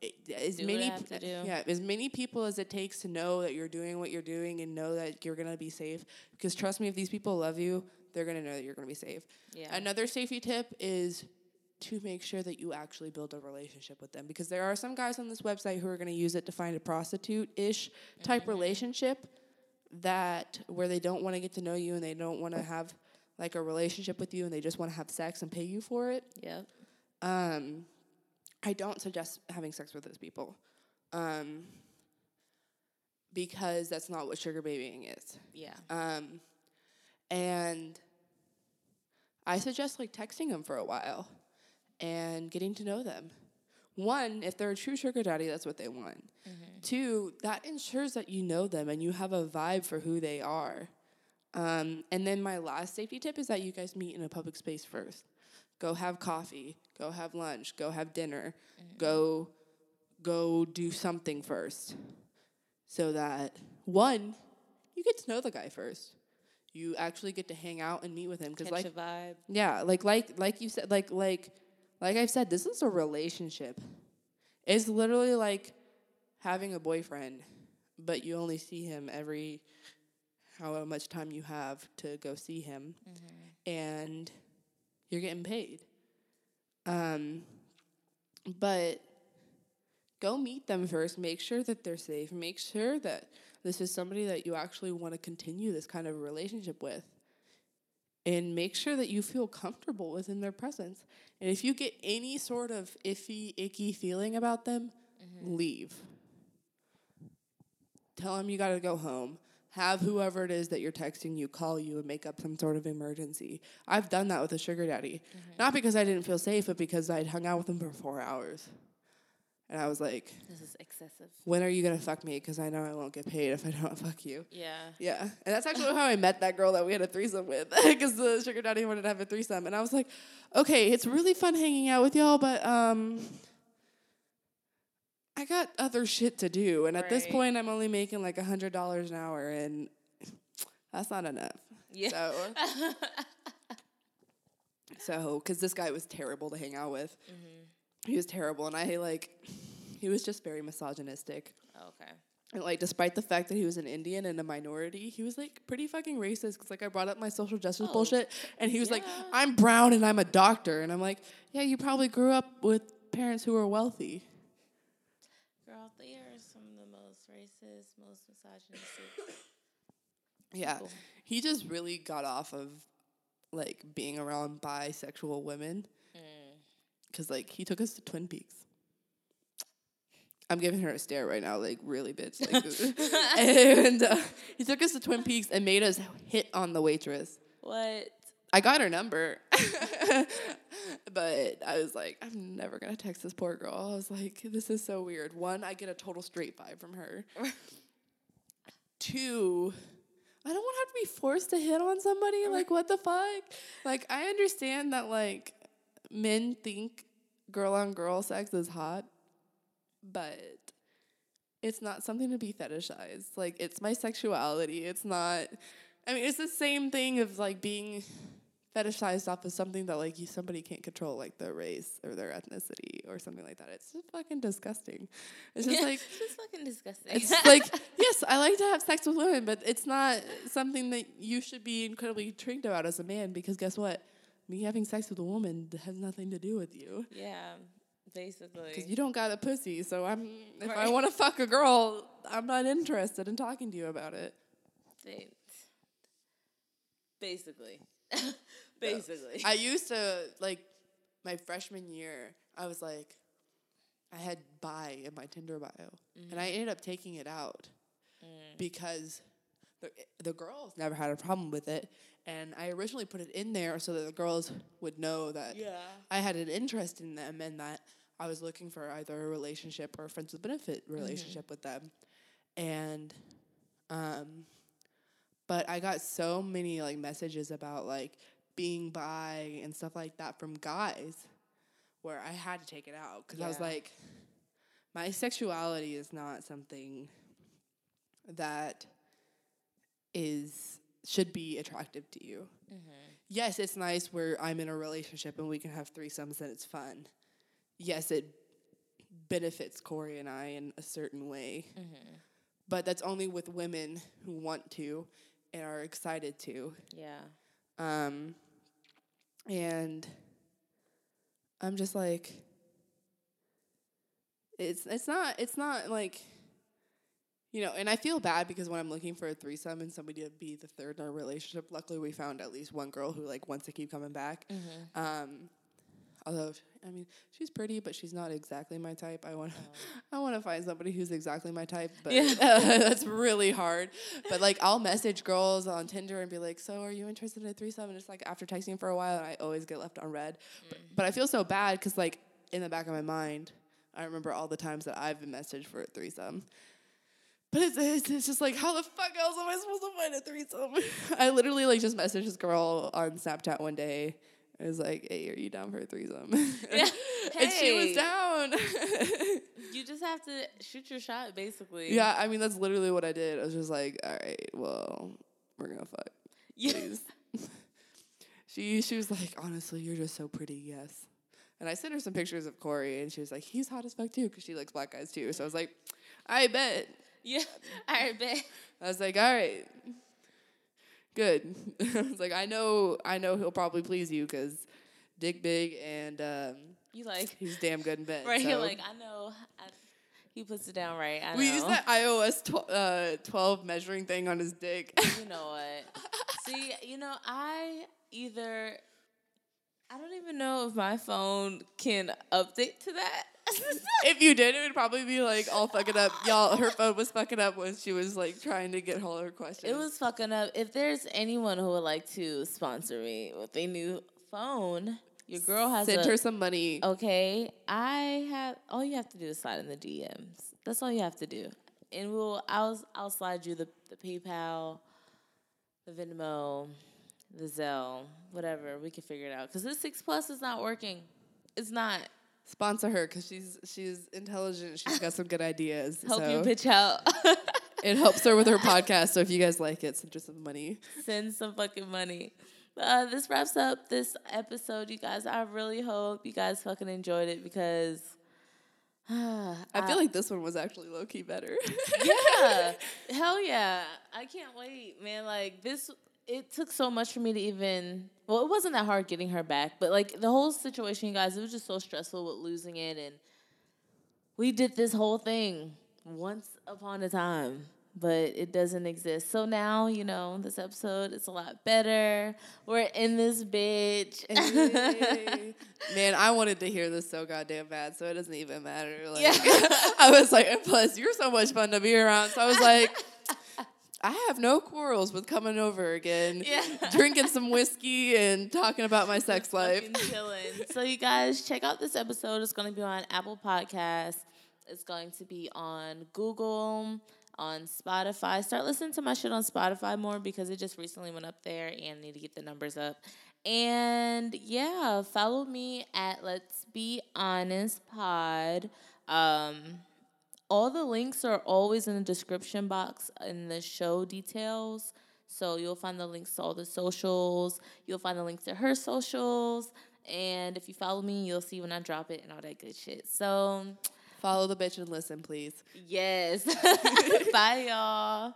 it, as Do many have to do. yeah, as many people as it takes to know that you're doing what you're doing and know that you're gonna be safe. Because trust me, if these people love you, they're gonna know that you're gonna be safe. Yeah. Another safety tip is to make sure that you actually build a relationship with them because there are some guys on this website who are going to use it to find a prostitute ish type Mm-hmm. relationship that where they don't want to get to know you and they don't want to have like a relationship with you and they just want to have sex and pay you for it. Yeah. Um, I don't suggest having sex with those people um, because that's not what sugar babying is. Yeah. Um, and I suggest like texting them for a while and getting to know them. One, if they're a true sugar daddy, that's what they want. Two, that ensures that you know them and you have a vibe for who they are. Um, and then my last safety tip is that you guys meet in a public space first. go have coffee, go have lunch, go have dinner, go go do something first. So that one, you get to know the guy first. You actually get to hang out and meet with him because like a vibe. yeah, like like like you said like like like I've said this is a relationship. It's literally like having a boyfriend, but you only see him every however much time you have to go see him and you're getting paid. Um but go meet them first, make sure that they're safe, make sure that this is somebody that you actually want to continue this kind of relationship with and make sure that you feel comfortable within their presence. And if you get any sort of iffy, icky feeling about them, leave. Tell them you got to go home. Have whoever it is that you're texting you call you and make up some sort of emergency. I've done that with a sugar daddy. Not because I didn't feel safe, but because I'd hung out with him for four hours. And I was like, This is excessive. when are you going to fuck me? Because I know I won't get paid if I don't fuck you. Yeah. Yeah, and that's actually how I met that girl that we had a threesome with, because the sugar daddy wanted to have a threesome, and I was like, okay, it's really fun hanging out with y'all, but um, I got other shit to do, and at this point, I'm only making like a hundred dollars an hour, and that's not enough. Yeah. So, so because this guy was terrible to hang out with, mm-hmm. he was terrible, and I like, he was just very misogynistic. Oh, okay. And like, despite the fact that he was an Indian and a minority, he was like pretty fucking racist. Because like, I brought up my social justice Oh, bullshit, and he was like, "I'm brown and I'm a doctor," and I'm like, "Yeah, you probably grew up with parents who were wealthy." Girl, they are some of the most racist, most misogynistic. Yeah, people. he just really got off of like being around bisexual women, Mm. because like he took us to Twin Peaks. I'm giving her a stare right now, like really, bitch. Like, and uh, he took us to Twin Peaks and made us hit on the waitress. What? I got her number, but I was like, I'm never gonna text this poor girl. I was like, this is so weird. One, I get a total straight vibe from her. Two, I don't want to have to be forced to hit on somebody. Like, what the fuck? Like, I understand that like men think girl on girl sex is hot, but it's not something to be fetishized. Like, it's my sexuality. It's not. I mean, it's the same thing of like being fetishized off of something that like you somebody can't control, like their race or their ethnicity or something like that. It's just fucking disgusting. It's just like it's just fucking disgusting. it's like yes, I like to have sex with women, but it's not something that you should be incredibly intrigued about as a man because guess what? Me having sex with a woman has nothing to do with you yeah, basically. because you don't got a pussy. So I'm if I want to fuck a girl, I'm not interested in talking to you about it. Basically. basically. I used to like my freshman year. I was like, I had bi in my Tinder bio, and I mm. ended up taking it out mm. because the the girls never had a problem with it, and I originally put it in there so that the girls would know that yeah. I had an interest in them and that I was looking for either a relationship or a friends with benefit mm-hmm. relationship with them, and um, but I got so many like messages about like being bi and stuff like that from guys where I had to take it out because I was like, my sexuality is not something that is should be attractive to you. Yes, it's nice where I'm in a relationship and we can have threesomes and it's fun. Yes, it benefits Corey and I in a certain way. But that's only with women who want to and are excited to. Yeah. Um, and I'm just like, it's it's not it's not like, you know. And I feel bad because when I'm looking for a threesome and somebody to be the third in our relationship, luckily we found at least one girl who like wants to keep coming back. Um, although I mean she's pretty, but she's not exactly my type. I want oh. I want to find somebody who's exactly my type, but Yeah. that's really hard. But like I'll message girls on Tinder and be like, "So are you interested in a threesome?" And it's like after texting for a while, I always get left on read. But, mm. but I feel so bad because like in the back of my mind, I remember all the times that I've been messaged for a threesome. But it's, it's, it's just like, how the fuck else am I supposed to find a threesome? I literally like just messaged this girl on Snapchat one day, I was like, "Hey, are you down for a threesome?" Yeah. and she was down. You just have to shoot your shot, basically. yeah, I mean that's literally what I did. I was just like, "All right, well, we're gonna fuck." Yeah. please. she she was like, honestly, you're just so pretty, yes. And I sent her some pictures of Corey, and she was like, he's hot as fuck too, because she likes black guys too. So I was like, I bet. Yeah. I bet. I was like, all right, good. I was like, I know, I know he'll probably please you because dick big and um, You like he's damn good in bed. right so. like I know. I, he puts it down right. I know. we used that iOS tw- uh, 12 measuring thing on his dick. You know what? See, you know, I either I don't even know if my phone can update to that. if you did, it would probably be like all fucking up. Y'all, her phone was fucking up when she was like trying to get all her questions. it was fucking up. If there's anyone who would like to sponsor me with a new phone, your girl has Send a, her some money. Okay, I have. All you have to do is slide in the DMs. That's all you have to do, and we'll. I'll. I'll slide you the the PayPal, the Venmo, the Zelle, whatever. We can figure it out. Cause this six plus is not working. It's not. Sponsor her because she's she's intelligent. She's got some good ideas. Help so you pitch out. it helps her with her podcast. So if you guys like it, send her some money. Send some fucking money. Uh, this wraps up this episode, you guys. I really hope you guys fucking enjoyed it because. I feel like this one was actually low key better. yeah hell yeah i can't wait man like this it took so much for me to even well it wasn't that hard getting her back but like the whole situation you guys it was just so stressful with losing it and we did this whole thing once upon a time but it doesn't exist so now you know this episode is a lot better we're in this bitch Man, I wanted to hear this so goddamn bad, so it doesn't even matter. Like, Yeah. I was like, and plus, you're so much fun to be around. So I was like, I have no quarrels with coming over again, Yeah. drinking some whiskey and talking about my sex life. So you guys check out this episode. It's going to be on Apple Podcasts. It's going to be on Google, on Spotify. Start listening to my shit on Spotify more because it just recently went up there and I need to get the numbers up. And yeah, follow me at Let's Be Honest Pod. Um, all the links are always in the description box in the show details. So you'll find the links to all the socials. You'll find the links to her socials. And if you follow me, you'll see when I drop it and all that good shit. So, Follow the bitch and listen, please. yes. Bye, y'all.